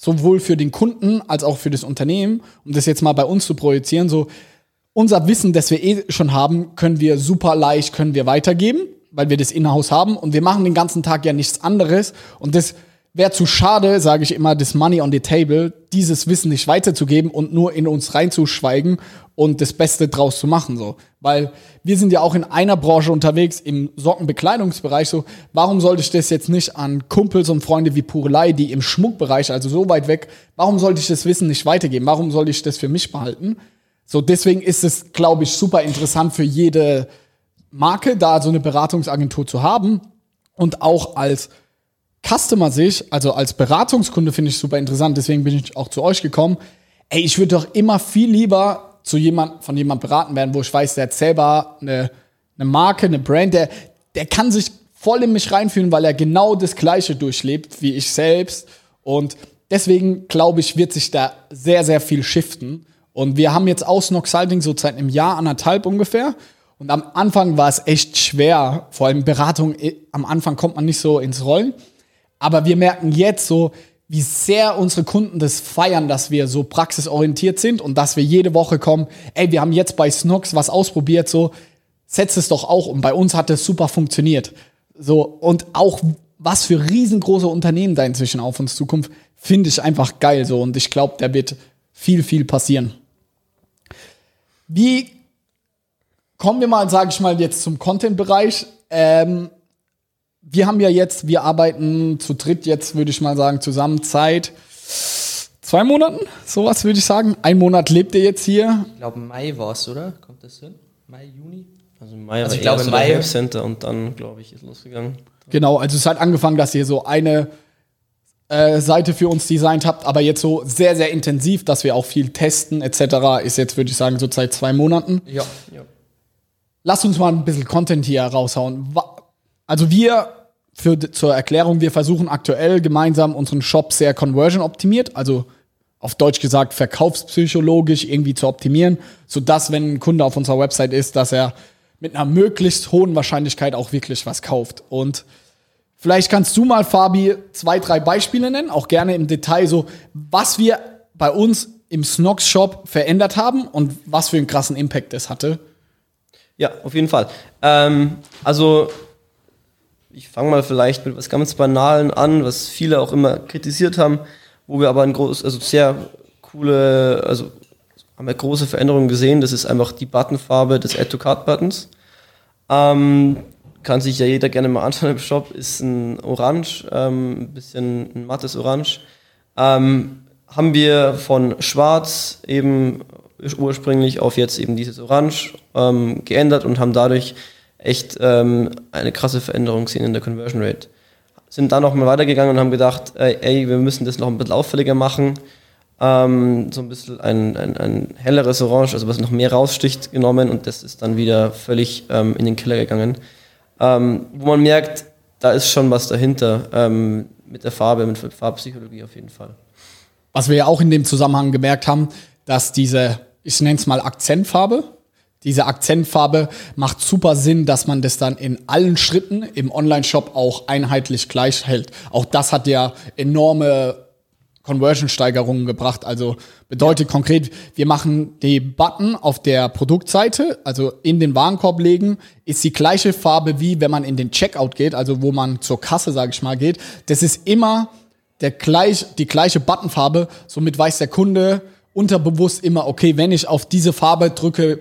sowohl für den Kunden als auch für das Unternehmen, um das jetzt mal bei uns zu projizieren. So unser Wissen, das wir eh schon haben, können wir super leicht können wir weitergeben, weil wir das in-house haben und wir machen den ganzen Tag ja nichts anderes und das wäre zu schade, sage ich immer, das Money on the Table, dieses Wissen nicht weiterzugeben und nur in uns reinzuschweigen und das Beste draus zu machen, so. Weil wir sind ja auch in einer Branche unterwegs, im Sockenbekleidungsbereich, so. Warum sollte ich das jetzt nicht an Kumpels und Freunde wie Purelei, die im Schmuckbereich, also so weit weg, warum sollte ich das Wissen nicht weitergeben? Warum sollte ich das für mich behalten? So, deswegen ist es, glaube ich, super interessant für jede Marke, da so eine Beratungsagentur zu haben und auch als Customer sich, also als Beratungskunde finde ich super interessant, deswegen bin ich auch zu euch gekommen. Ey, ich würde doch immer viel lieber zu jemand, von jemand beraten werden, wo ich weiß, der hat selber eine, eine Marke, eine Brand, der, der kann sich voll in mich reinfühlen, weil er genau das Gleiche durchlebt wie ich selbst. Und deswegen glaube ich, wird sich da sehr, sehr viel shiften. Und wir haben jetzt aus Noxalding so seit einem Jahr, anderthalb ungefähr. Und am Anfang war es echt schwer. Vor allem Beratung, eh, am Anfang kommt man nicht so ins Rollen. Aber wir merken jetzt so, wie sehr unsere Kunden das feiern, dass wir so praxisorientiert sind und dass wir jede Woche kommen, ey, wir haben jetzt bei Snox was ausprobiert, so, setz es doch auch und bei uns hat es super funktioniert. So, und auch was für riesengroße Unternehmen da inzwischen auf uns zukommt, finde ich einfach geil so und ich glaube, da wird viel, viel passieren. Wie kommen wir mal, sage ich mal, jetzt zum Content-Bereich? Ähm, wir haben ja jetzt, wir arbeiten zu dritt jetzt, würde ich mal sagen, zusammen Zeit zwei Monaten, sowas würde ich sagen. Ein Monat lebt ihr jetzt hier. Ich glaube, Mai war es, oder? Kommt das hin? Mai, Juni? Also Mai also ich glaube so Mai Center und dann, glaube ich, ist losgegangen. Genau, also es hat angefangen, dass ihr so eine äh, Seite für uns designt habt, aber jetzt so sehr, sehr intensiv, dass wir auch viel testen etc. ist jetzt, würde ich sagen, so seit zwei Monaten. Ja. ja. Lasst uns mal ein bisschen Content hier raushauen. Also wir für, zur Erklärung, wir versuchen aktuell gemeinsam unseren Shop sehr conversion optimiert, also auf Deutsch gesagt verkaufspsychologisch irgendwie zu optimieren, sodass, wenn ein Kunde auf unserer Website ist, dass er mit einer möglichst hohen Wahrscheinlichkeit auch wirklich was kauft. Und vielleicht kannst du mal, Fabi, zwei, drei Beispiele nennen, auch gerne im Detail, so was wir bei uns im Snox Shop verändert haben und was für einen krassen Impact es hatte. Ja, auf jeden Fall. Ähm, also ich fange mal vielleicht mit was ganz Banalen an, was viele auch immer kritisiert haben, wo wir aber ein groß, also sehr coole, also haben wir große Veränderungen gesehen. Das ist einfach die Buttonfarbe des Add-to-Card-Buttons. Ähm, kann sich ja jeder gerne mal anschauen im Shop. Ist ein Orange, ähm, ein bisschen ein mattes Orange. Ähm, haben wir von Schwarz eben ursprünglich auf jetzt eben dieses Orange ähm, geändert und haben dadurch echt ähm, eine krasse Veränderung sehen in der Conversion Rate. Sind dann nochmal weitergegangen und haben gedacht, ey, ey, wir müssen das noch ein bisschen auffälliger machen. Ähm, so ein bisschen ein, ein, ein helleres Orange, also was noch mehr raussticht, genommen und das ist dann wieder völlig ähm, in den Keller gegangen. Ähm, wo man merkt, da ist schon was dahinter ähm, mit der Farbe, mit Farbpsychologie auf jeden Fall. Was wir ja auch in dem Zusammenhang gemerkt haben, dass diese, ich nenne es mal Akzentfarbe, diese Akzentfarbe macht super Sinn, dass man das dann in allen Schritten im Online-Shop auch einheitlich gleich hält. Auch das hat ja enorme Conversion-Steigerungen gebracht. Also bedeutet ja. konkret, wir machen die Button auf der Produktseite, also in den Warenkorb legen, ist die gleiche Farbe wie wenn man in den Checkout geht, also wo man zur Kasse, sage ich mal, geht. Das ist immer der gleich, die gleiche Buttonfarbe. Somit weiß der Kunde unterbewusst immer, okay, wenn ich auf diese Farbe drücke,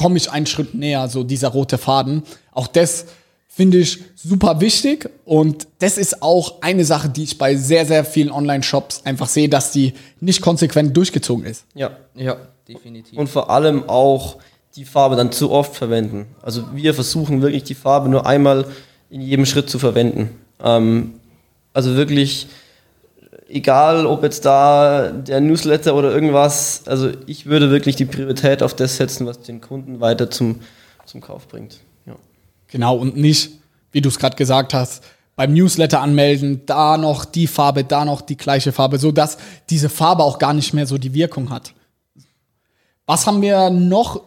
komme ich einen Schritt näher, so dieser rote Faden. Auch das finde ich super wichtig und das ist auch eine Sache, die ich bei sehr, sehr vielen Online-Shops einfach sehe, dass die nicht konsequent durchgezogen ist. Ja, ja, definitiv. Und vor allem auch die Farbe dann zu oft verwenden. Also wir versuchen wirklich die Farbe nur einmal in jedem Schritt zu verwenden. Ähm, also wirklich egal ob jetzt da der Newsletter oder irgendwas, also ich würde wirklich die Priorität auf das setzen, was den Kunden weiter zum, zum Kauf bringt. Ja. Genau, und nicht, wie du es gerade gesagt hast, beim Newsletter anmelden, da noch die Farbe, da noch die gleiche Farbe, so dass diese Farbe auch gar nicht mehr so die Wirkung hat. Was haben wir noch,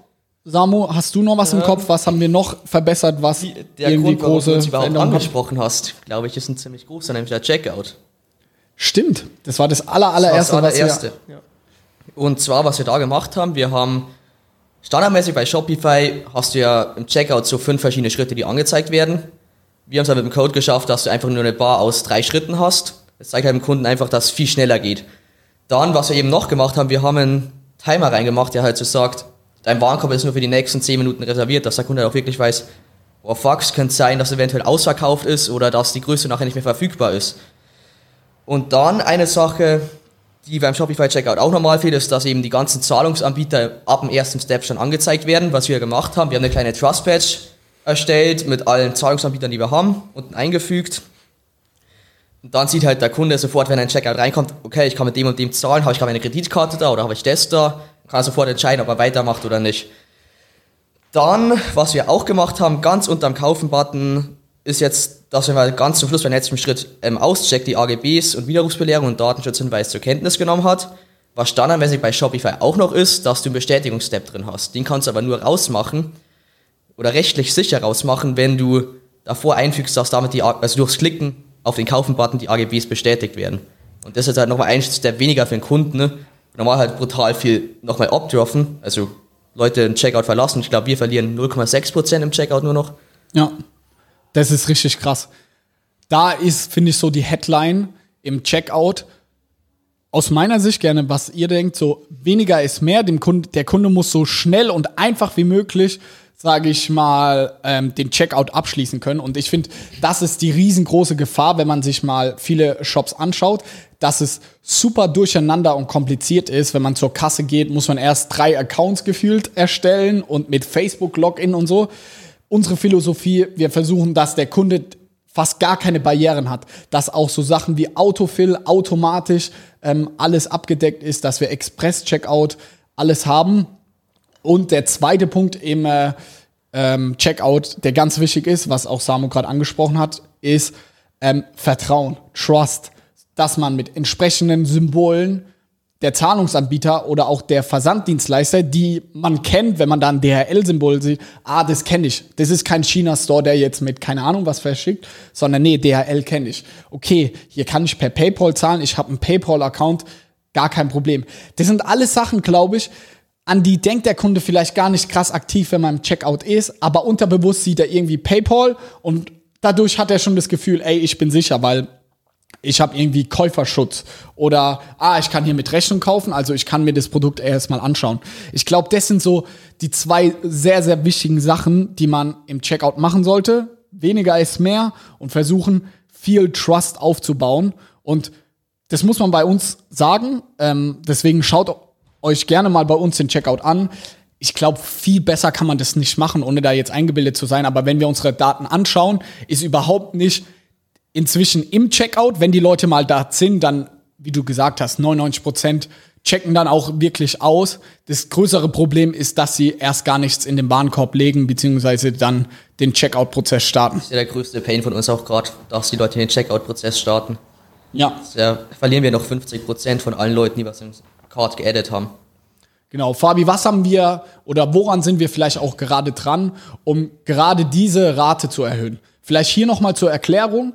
Samu, hast du noch was im Kopf? Was haben wir noch verbessert, was Der irgendwie Grund, warum du große uns überhaupt Veränderungen hat? angesprochen hast, glaube ich, ist ein ziemlich großer, nämlich der Checkout. Stimmt, das war das aller, Das allererste, war das allererste. Und zwar, was wir da gemacht haben, wir haben standardmäßig bei Shopify hast du ja im Checkout so fünf verschiedene Schritte, die angezeigt werden. Wir haben es aber mit dem Code geschafft, dass du einfach nur eine Bar aus drei Schritten hast. Das zeigt halt dem Kunden einfach, dass es viel schneller geht. Dann, was wir eben noch gemacht haben, wir haben einen Timer reingemacht, der halt so sagt, dein Warenkorb ist nur für die nächsten 10 Minuten reserviert, dass der Kunde auch wirklich weiß, oh fuck, es könnte sein, dass eventuell ausverkauft ist oder dass die Größe nachher nicht mehr verfügbar ist. Und dann eine Sache, die beim Shopify Checkout auch normal fehlt, ist, dass eben die ganzen Zahlungsanbieter ab dem ersten Step schon angezeigt werden, was wir gemacht haben. Wir haben eine kleine Trust Badge erstellt mit allen Zahlungsanbietern, die wir haben, unten eingefügt. Und dann sieht halt der Kunde sofort, wenn ein Checkout reinkommt, okay, ich kann mit dem und dem zahlen, habe ich gerade meine Kreditkarte da oder habe ich das da, kann er sofort entscheiden, ob er weitermacht oder nicht. Dann, was wir auch gemacht haben, ganz unterm Kaufen-Button, ist jetzt, dass wir mal ganz zum Schluss beim letzten Schritt ähm, auscheckt, die AGBs und Widerrufsbelehrung und Datenschutzhinweis zur Kenntnis genommen hat. Was standardmäßig bei Shopify auch noch ist, dass du einen Bestätigungsstep drin hast. Den kannst du aber nur rausmachen oder rechtlich sicher rausmachen, wenn du davor einfügst, dass damit die, also durchs Klicken auf den Kaufen-Button die AGBs bestätigt werden. Und das ist halt nochmal ein Step weniger für den Kunden. Ne? Normal halt brutal viel nochmal abdroppen, also Leute im Checkout verlassen. Ich glaube, wir verlieren 0,6% im Checkout nur noch. Ja, das ist richtig krass. Da ist, finde ich, so die Headline im Checkout. Aus meiner Sicht gerne, was ihr denkt, so weniger ist mehr. Dem Kunde, der Kunde muss so schnell und einfach wie möglich, sage ich mal, ähm, den Checkout abschließen können. Und ich finde, das ist die riesengroße Gefahr, wenn man sich mal viele Shops anschaut, dass es super durcheinander und kompliziert ist. Wenn man zur Kasse geht, muss man erst drei Accounts gefühlt erstellen und mit Facebook-Login und so unsere Philosophie, wir versuchen, dass der Kunde fast gar keine Barrieren hat, dass auch so Sachen wie Autofill automatisch ähm, alles abgedeckt ist, dass wir Express-Checkout alles haben. Und der zweite Punkt im äh, ähm, Checkout, der ganz wichtig ist, was auch Samu gerade angesprochen hat, ist ähm, Vertrauen, Trust, dass man mit entsprechenden Symbolen der Zahlungsanbieter oder auch der Versanddienstleister, die man kennt, wenn man da ein DHL-Symbol sieht, ah, das kenne ich. Das ist kein China-Store, der jetzt mit keine Ahnung was verschickt, sondern nee, DHL kenne ich. Okay, hier kann ich per PayPal zahlen, ich habe einen PayPal-Account, gar kein Problem. Das sind alles Sachen, glaube ich, an die denkt der Kunde vielleicht gar nicht krass aktiv, wenn man im Checkout ist, aber unterbewusst sieht er irgendwie PayPal und dadurch hat er schon das Gefühl, ey, ich bin sicher, weil ich habe irgendwie Käuferschutz oder ah, ich kann hier mit Rechnung kaufen, also ich kann mir das Produkt erstmal anschauen. Ich glaube, das sind so die zwei sehr, sehr wichtigen Sachen, die man im Checkout machen sollte. Weniger ist mehr und versuchen, viel Trust aufzubauen. Und das muss man bei uns sagen. Ähm, deswegen schaut euch gerne mal bei uns den Checkout an. Ich glaube, viel besser kann man das nicht machen, ohne da jetzt eingebildet zu sein. Aber wenn wir unsere Daten anschauen, ist überhaupt nicht inzwischen im Checkout, wenn die Leute mal da sind, dann, wie du gesagt hast, 99 Prozent checken dann auch wirklich aus. Das größere Problem ist, dass sie erst gar nichts in den Warenkorb legen, beziehungsweise dann den Checkout-Prozess starten. Das ist ja der größte Pain von uns auch gerade, dass die Leute den Checkout-Prozess starten. Ja, Da verlieren wir noch 50% von allen Leuten, die was im Card geaddet haben. genau. Fabi, was haben wir oder woran sind wir vielleicht auch gerade dran, um gerade diese Rate zu erhöhen? Vielleicht hier nochmal zur Erklärung.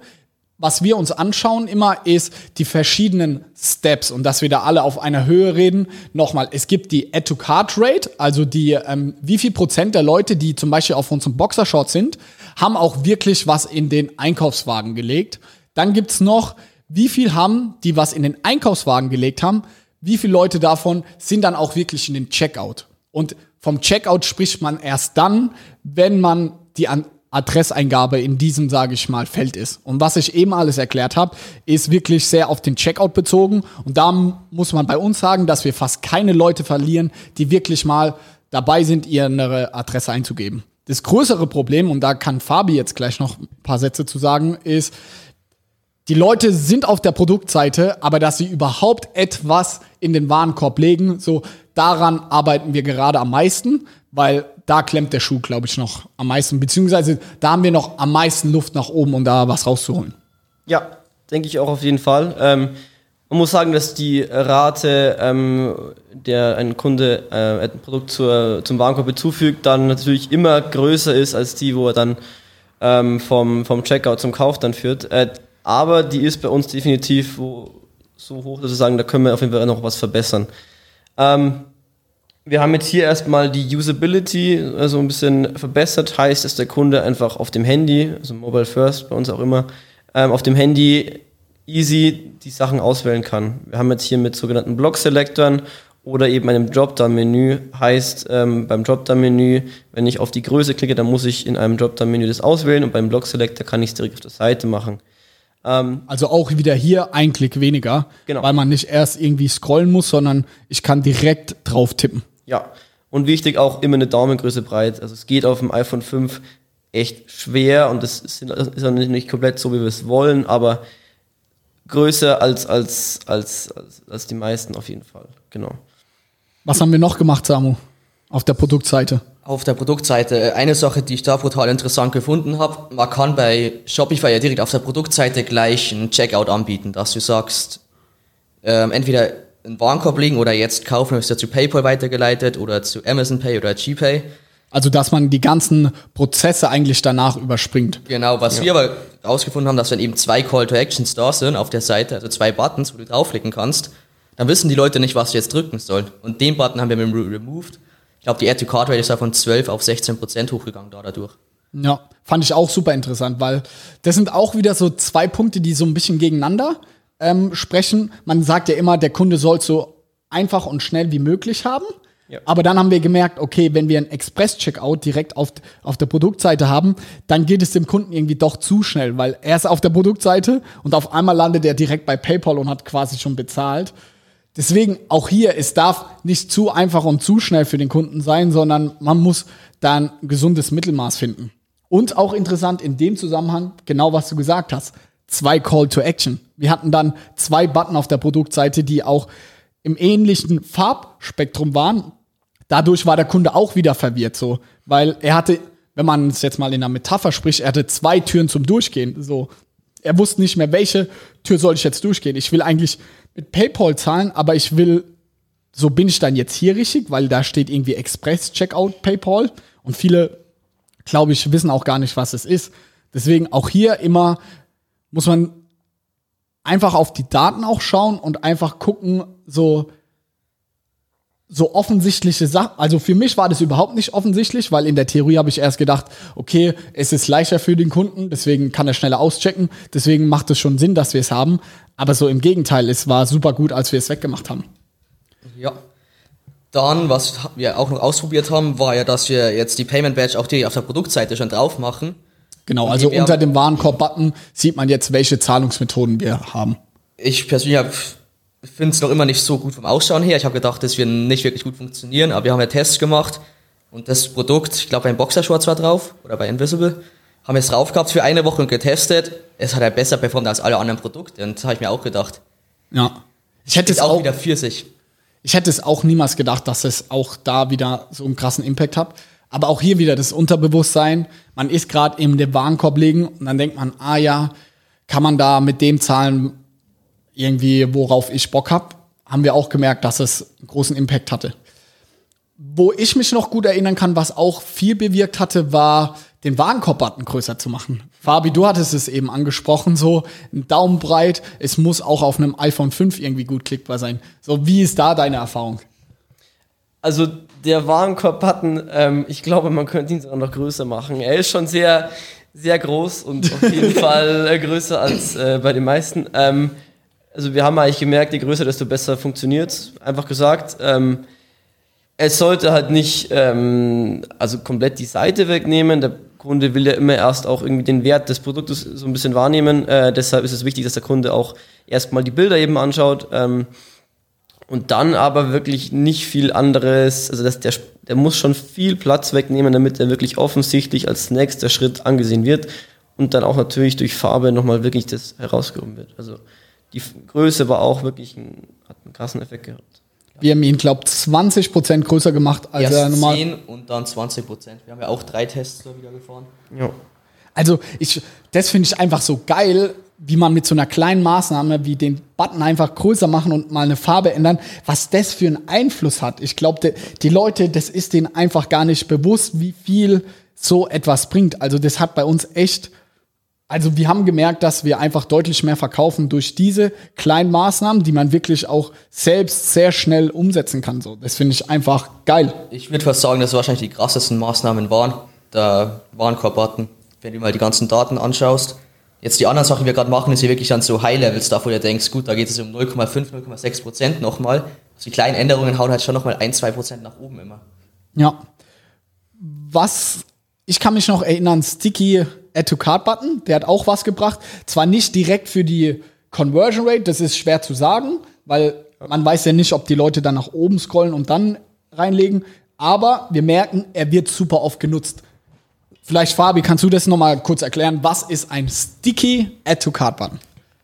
Was wir uns anschauen immer ist die verschiedenen Steps und dass wir da alle auf einer Höhe reden. Nochmal, es gibt die Add-to-Card-Rate, also die, ähm, wie viel Prozent der Leute, die zum Beispiel auf unserem Boxershort sind, haben auch wirklich was in den Einkaufswagen gelegt. Dann gibt's noch, wie viel haben, die was in den Einkaufswagen gelegt haben, wie viele Leute davon sind dann auch wirklich in den Checkout. Und vom Checkout spricht man erst dann, wenn man die an Adresseingabe in diesem, sage ich mal, Feld ist. Und was ich eben alles erklärt habe, ist wirklich sehr auf den Checkout bezogen. Und da muss man bei uns sagen, dass wir fast keine Leute verlieren, die wirklich mal dabei sind, ihre Adresse einzugeben. Das größere Problem, und da kann Fabi jetzt gleich noch ein paar Sätze zu sagen, ist, die Leute sind auf der Produktseite, aber dass sie überhaupt etwas in den Warenkorb legen, so daran arbeiten wir gerade am meisten, weil da klemmt der Schuh, glaube ich, noch am meisten, beziehungsweise da haben wir noch am meisten Luft nach oben, um da was rauszuholen. Ja, denke ich auch auf jeden Fall. Ähm, man muss sagen, dass die Rate, ähm, der ein Kunde äh, ein Produkt zur, zum Warenkorb hinzufügt, dann natürlich immer größer ist als die, wo er dann ähm, vom, vom Checkout zum Kauf dann führt. Äh, aber die ist bei uns definitiv wo, so hoch, dass wir sagen, da können wir auf jeden Fall noch was verbessern. Ähm, wir haben jetzt hier erstmal die Usability also ein bisschen verbessert, heißt, dass der Kunde einfach auf dem Handy, also Mobile First bei uns auch immer, ähm, auf dem Handy easy die Sachen auswählen kann. Wir haben jetzt hier mit sogenannten Block-Selektoren oder eben einem Dropdown-Menü, heißt ähm, beim Dropdown-Menü, wenn ich auf die Größe klicke, dann muss ich in einem Dropdown-Menü das auswählen und beim Block-Selector kann ich es direkt auf der Seite machen. Ähm, also auch wieder hier ein Klick weniger, genau. weil man nicht erst irgendwie scrollen muss, sondern ich kann direkt drauf tippen. Ja, und wichtig auch immer eine Daumengröße breit. Also es geht auf dem iPhone 5 echt schwer und das ist, ist auch nicht komplett so, wie wir es wollen, aber größer als, als, als, als, als die meisten auf jeden Fall. Genau. Was haben wir noch gemacht, Samu, auf der Produktseite? Auf der Produktseite, eine Sache, die ich da brutal interessant gefunden habe, man kann bei Shopify ja direkt auf der Produktseite gleich einen Checkout anbieten, dass du sagst, ähm, entweder einen Warenkorb legen oder jetzt kaufen, ist ja zu PayPal weitergeleitet oder zu Amazon Pay oder GPay. Also, dass man die ganzen Prozesse eigentlich danach überspringt. Genau, was ja. wir aber rausgefunden haben, dass wenn eben zwei Call to Actions da sind auf der Seite, also zwei Buttons, wo du draufklicken kannst, dann wissen die Leute nicht, was sie jetzt drücken sollen. Und den Button haben wir mit Removed. Ich glaube, die Add-to-Card-Rate ist ja von 12 auf 16 Prozent hochgegangen da dadurch. Ja, fand ich auch super interessant, weil das sind auch wieder so zwei Punkte, die so ein bisschen gegeneinander ähm, sprechen. Man sagt ja immer, der Kunde soll so einfach und schnell wie möglich haben. Ja. Aber dann haben wir gemerkt, okay, wenn wir ein Express-Checkout direkt auf, auf der Produktseite haben, dann geht es dem Kunden irgendwie doch zu schnell, weil er ist auf der Produktseite und auf einmal landet er direkt bei PayPal und hat quasi schon bezahlt. Deswegen auch hier, es darf nicht zu einfach und zu schnell für den Kunden sein, sondern man muss da ein gesundes Mittelmaß finden. Und auch interessant in dem Zusammenhang, genau was du gesagt hast, zwei Call to Action. Wir hatten dann zwei Button auf der Produktseite, die auch im ähnlichen Farbspektrum waren, dadurch war der Kunde auch wieder verwirrt, so, weil er hatte, wenn man es jetzt mal in einer Metapher spricht, er hatte zwei Türen zum Durchgehen, so. Er wusste nicht mehr, welche Tür soll ich jetzt durchgehen. Ich will eigentlich mit PayPal zahlen, aber ich will, so bin ich dann jetzt hier richtig, weil da steht irgendwie Express Checkout PayPal und viele, glaube ich, wissen auch gar nicht, was es ist. Deswegen auch hier immer muss man einfach auf die Daten auch schauen und einfach gucken, so so offensichtliche Sachen. Also für mich war das überhaupt nicht offensichtlich, weil in der Theorie habe ich erst gedacht, okay, es ist leichter für den Kunden, deswegen kann er schneller auschecken, deswegen macht es schon Sinn, dass wir es haben. Aber so im Gegenteil, es war super gut, als wir es weggemacht haben. Ja. Dann, was wir auch noch ausprobiert haben, war ja, dass wir jetzt die Payment Badge auch die auf der Produktseite schon drauf machen. Genau, also unter dem Warenkorb-Button sieht man jetzt, welche Zahlungsmethoden wir haben. Ich persönlich finde es noch immer nicht so gut vom Ausschauen her. Ich habe gedacht, das wird nicht wirklich gut funktionieren, aber wir haben ja Tests gemacht und das Produkt, ich glaube, ein Boxershorts war drauf oder bei Invisible, haben wir es drauf gehabt für eine Woche und getestet. Es hat ja besser performt als alle anderen Produkte und das habe ich mir auch gedacht. Ja. Ich hätte es auch, auch wieder für sich. Ich hätte es auch niemals gedacht, dass es auch da wieder so einen krassen Impact hat. Aber auch hier wieder das Unterbewusstsein. Man ist gerade in dem Warenkorb liegen und dann denkt man, ah ja, kann man da mit dem zahlen, irgendwie, worauf ich Bock habe, haben wir auch gemerkt, dass es einen großen Impact hatte. Wo ich mich noch gut erinnern kann, was auch viel bewirkt hatte, war, den Warenkorb-Button größer zu machen. Fabi, du hattest es eben angesprochen, so ein Daumen breit. Es muss auch auf einem iPhone 5 irgendwie gut klickbar sein. So, wie ist da deine Erfahrung? Also der Warenkorb-Button, ähm, ich glaube, man könnte ihn sogar noch größer machen. Er ist schon sehr, sehr groß und auf jeden [LAUGHS] Fall äh, größer als äh, bei den meisten. Ähm, also wir haben eigentlich gemerkt, je größer, desto besser funktioniert Einfach gesagt, ähm, es sollte halt nicht ähm, also komplett die Seite wegnehmen. Der Kunde will ja immer erst auch irgendwie den Wert des Produktes so ein bisschen wahrnehmen. Äh, deshalb ist es wichtig, dass der Kunde auch erstmal die Bilder eben anschaut. Und dann aber wirklich nicht viel anderes, also dass der, der muss schon viel Platz wegnehmen, damit er wirklich offensichtlich als nächster Schritt angesehen wird und dann auch natürlich durch Farbe nochmal wirklich das herausgehoben wird. Also die Größe war auch wirklich ein, hat einen krassen Effekt gehabt. Wir haben ihn, glaube ich, 20% größer gemacht als Erst er normal. 10 und dann 20%. Wir haben ja auch drei Tests da wieder gefahren. Ja. Also, ich, das finde ich einfach so geil. Wie man mit so einer kleinen Maßnahme wie den Button einfach größer machen und mal eine Farbe ändern, was das für einen Einfluss hat. Ich glaube, die Leute, das ist denen einfach gar nicht bewusst, wie viel so etwas bringt. Also das hat bei uns echt, also wir haben gemerkt, dass wir einfach deutlich mehr verkaufen durch diese kleinen Maßnahmen, die man wirklich auch selbst sehr schnell umsetzen kann. So, das finde ich einfach geil. Ich würde fast sagen, dass wahrscheinlich die krassesten Maßnahmen waren. Der Warenkorb-Button, wenn du mal die ganzen Daten anschaust Jetzt die anderen Sachen, die wir gerade machen, ist hier wirklich dann so High-Levels, da wo du denkst, gut, da geht es um 0,5, 0,6 Prozent nochmal. Also die kleinen Änderungen hauen halt schon nochmal 1, 2 Prozent nach oben immer. Ja. Was, ich kann mich noch erinnern, Sticky Add-to-Card-Button, der hat auch was gebracht. Zwar nicht direkt für die Conversion Rate, das ist schwer zu sagen, weil man weiß ja nicht, ob die Leute dann nach oben scrollen und dann reinlegen. Aber wir merken, er wird super oft genutzt. Vielleicht, Fabi, kannst du das nochmal kurz erklären? Was ist ein Sticky Add-to-Card-Button?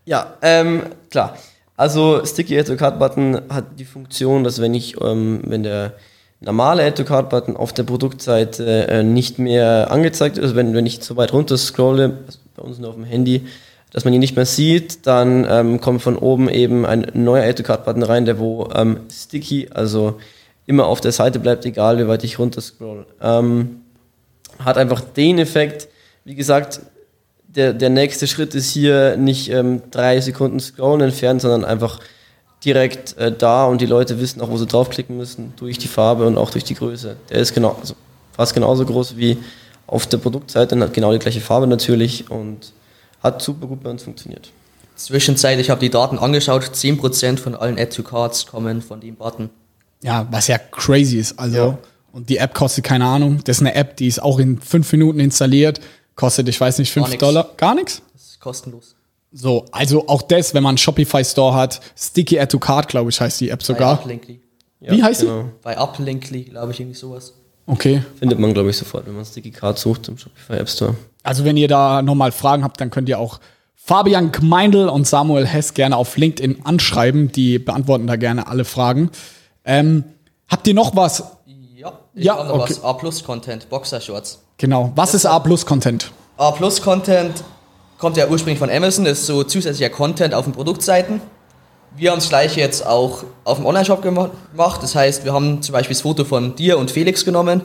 Ja, ähm, klar. Also Sticky Add-to-Card-Button hat die Funktion, dass wenn ich, ähm, wenn der normale Add-to-Card-Button auf der Produktseite äh, nicht mehr angezeigt ist, wenn, wenn ich zu weit runter scrolle, also bei uns nur auf dem Handy, dass man ihn nicht mehr sieht, dann ähm, kommt von oben eben ein neuer Add-to-Card-Button rein, der wo ähm, Sticky, also immer auf der Seite bleibt, egal wie weit ich runter scroll. Ähm, hat einfach den Effekt, wie gesagt, der, der nächste Schritt ist hier nicht ähm, drei Sekunden Scrollen entfernt, sondern einfach direkt äh, da und die Leute wissen auch, wo sie draufklicken müssen, durch die Farbe und auch durch die Größe. Der ist genau, also fast genauso groß wie auf der Produktseite und hat genau die gleiche Farbe natürlich und hat super gut bei uns funktioniert. Zwischenzeitlich habe ich die Daten angeschaut, 10% von allen Add-to-Cards kommen von dem Button. Ja, was ja crazy ist. Also ja. Und die App kostet keine Ahnung. Das ist eine App, die ist auch in fünf Minuten installiert. Kostet, ich weiß nicht, fünf Gar Dollar. Gar nichts? Das ist kostenlos. So, also auch das, wenn man einen Shopify Store hat, Sticky Add to Card, glaube ich, heißt die App sogar. Bei Uplinkly. Wie heißt genau. die? Bei Uplinkly, glaube ich, irgendwie sowas. Okay. Findet man, glaube ich, sofort, wenn man Sticky Card sucht im Shopify App Store. Also wenn ihr da nochmal Fragen habt, dann könnt ihr auch Fabian Gmeindl und Samuel Hess gerne auf LinkedIn anschreiben. Die beantworten da gerne alle Fragen. Ähm, habt ihr noch was ich ja, okay. was. A-Plus-Content, Boxershorts. Genau. Was das ist A-Plus-Content? A-Plus-Content kommt ja ursprünglich von Amazon, ist so zusätzlicher Content auf den Produktseiten. Wir haben es gleich jetzt auch auf dem Online-Shop gemacht. Das heißt, wir haben zum Beispiel das Foto von dir und Felix genommen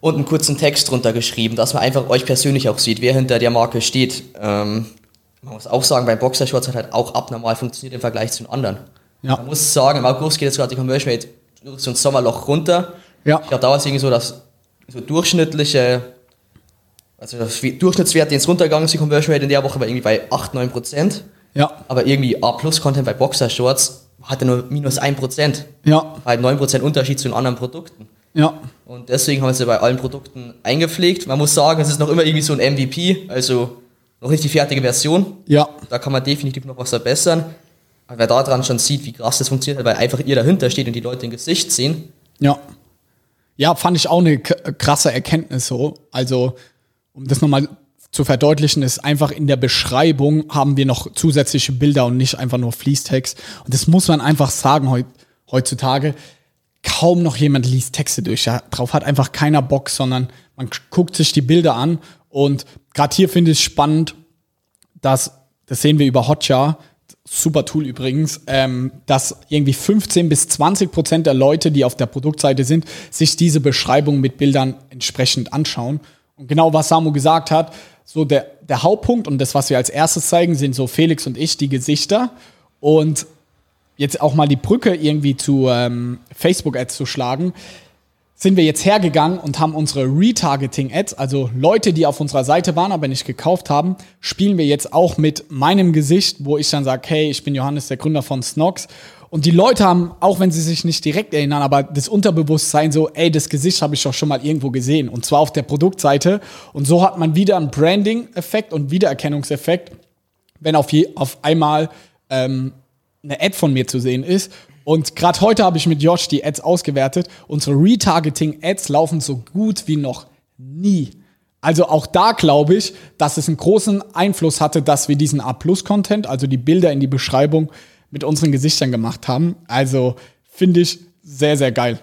und einen kurzen Text drunter geschrieben, dass man einfach euch persönlich auch sieht, wer hinter der Marke steht. Ähm, man muss auch sagen, bei Boxershorts hat halt auch abnormal funktioniert im Vergleich zu den anderen. Ja. Man muss sagen, im August geht jetzt gerade die Conversion Rate durch so ein Sommerloch runter. Ja. Ich glaube, da war es irgendwie so, dass so durchschnittliche, also das Durchschnittswert, den es runtergegangen ist, die Conversion Rate in der Woche war irgendwie bei 8, 9 Prozent. Ja. Aber irgendwie A-Plus-Content bei Boxershorts hatte nur minus 1 Prozent. Ja. Halt 9 Prozent Unterschied zu den anderen Produkten. Ja. Und deswegen haben wir sie bei allen Produkten eingepflegt. Man muss sagen, es ist noch immer irgendwie so ein MVP, also noch nicht die fertige Version. Ja. Da kann man definitiv noch was verbessern. Aber wer daran schon sieht, wie krass das funktioniert, weil einfach ihr dahinter steht und die Leute im Gesicht sehen. Ja. Ja, fand ich auch eine krasse Erkenntnis so. Also, um das nochmal zu verdeutlichen, ist einfach in der Beschreibung haben wir noch zusätzliche Bilder und nicht einfach nur Fließtext. Und das muss man einfach sagen heutzutage. Kaum noch jemand liest Texte durch. Ja, drauf hat einfach keiner Bock, sondern man guckt sich die Bilder an. Und gerade hier finde ich es spannend, dass, das sehen wir über Hotjar, super Tool übrigens, ähm, dass irgendwie 15 bis 20 Prozent der Leute, die auf der Produktseite sind, sich diese Beschreibung mit Bildern entsprechend anschauen. Und genau was Samu gesagt hat, so der, der Hauptpunkt und das, was wir als erstes zeigen, sind so Felix und ich, die Gesichter. Und jetzt auch mal die Brücke irgendwie zu ähm, Facebook-Ads zu schlagen sind wir jetzt hergegangen und haben unsere Retargeting-Ads, also Leute, die auf unserer Seite waren, aber nicht gekauft haben, spielen wir jetzt auch mit meinem Gesicht, wo ich dann sage, hey, ich bin Johannes, der Gründer von Snox. Und die Leute haben, auch wenn sie sich nicht direkt erinnern, aber das Unterbewusstsein so, ey, das Gesicht habe ich doch schon mal irgendwo gesehen. Und zwar auf der Produktseite. Und so hat man wieder einen Branding-Effekt und Wiedererkennungseffekt, wenn auf, je, auf einmal ähm, eine Ad von mir zu sehen ist. Und gerade heute habe ich mit Josh die Ads ausgewertet. Unsere Retargeting-Ads laufen so gut wie noch nie. Also auch da glaube ich, dass es einen großen Einfluss hatte, dass wir diesen A-Plus-Content, also die Bilder in die Beschreibung mit unseren Gesichtern gemacht haben. Also finde ich sehr, sehr geil.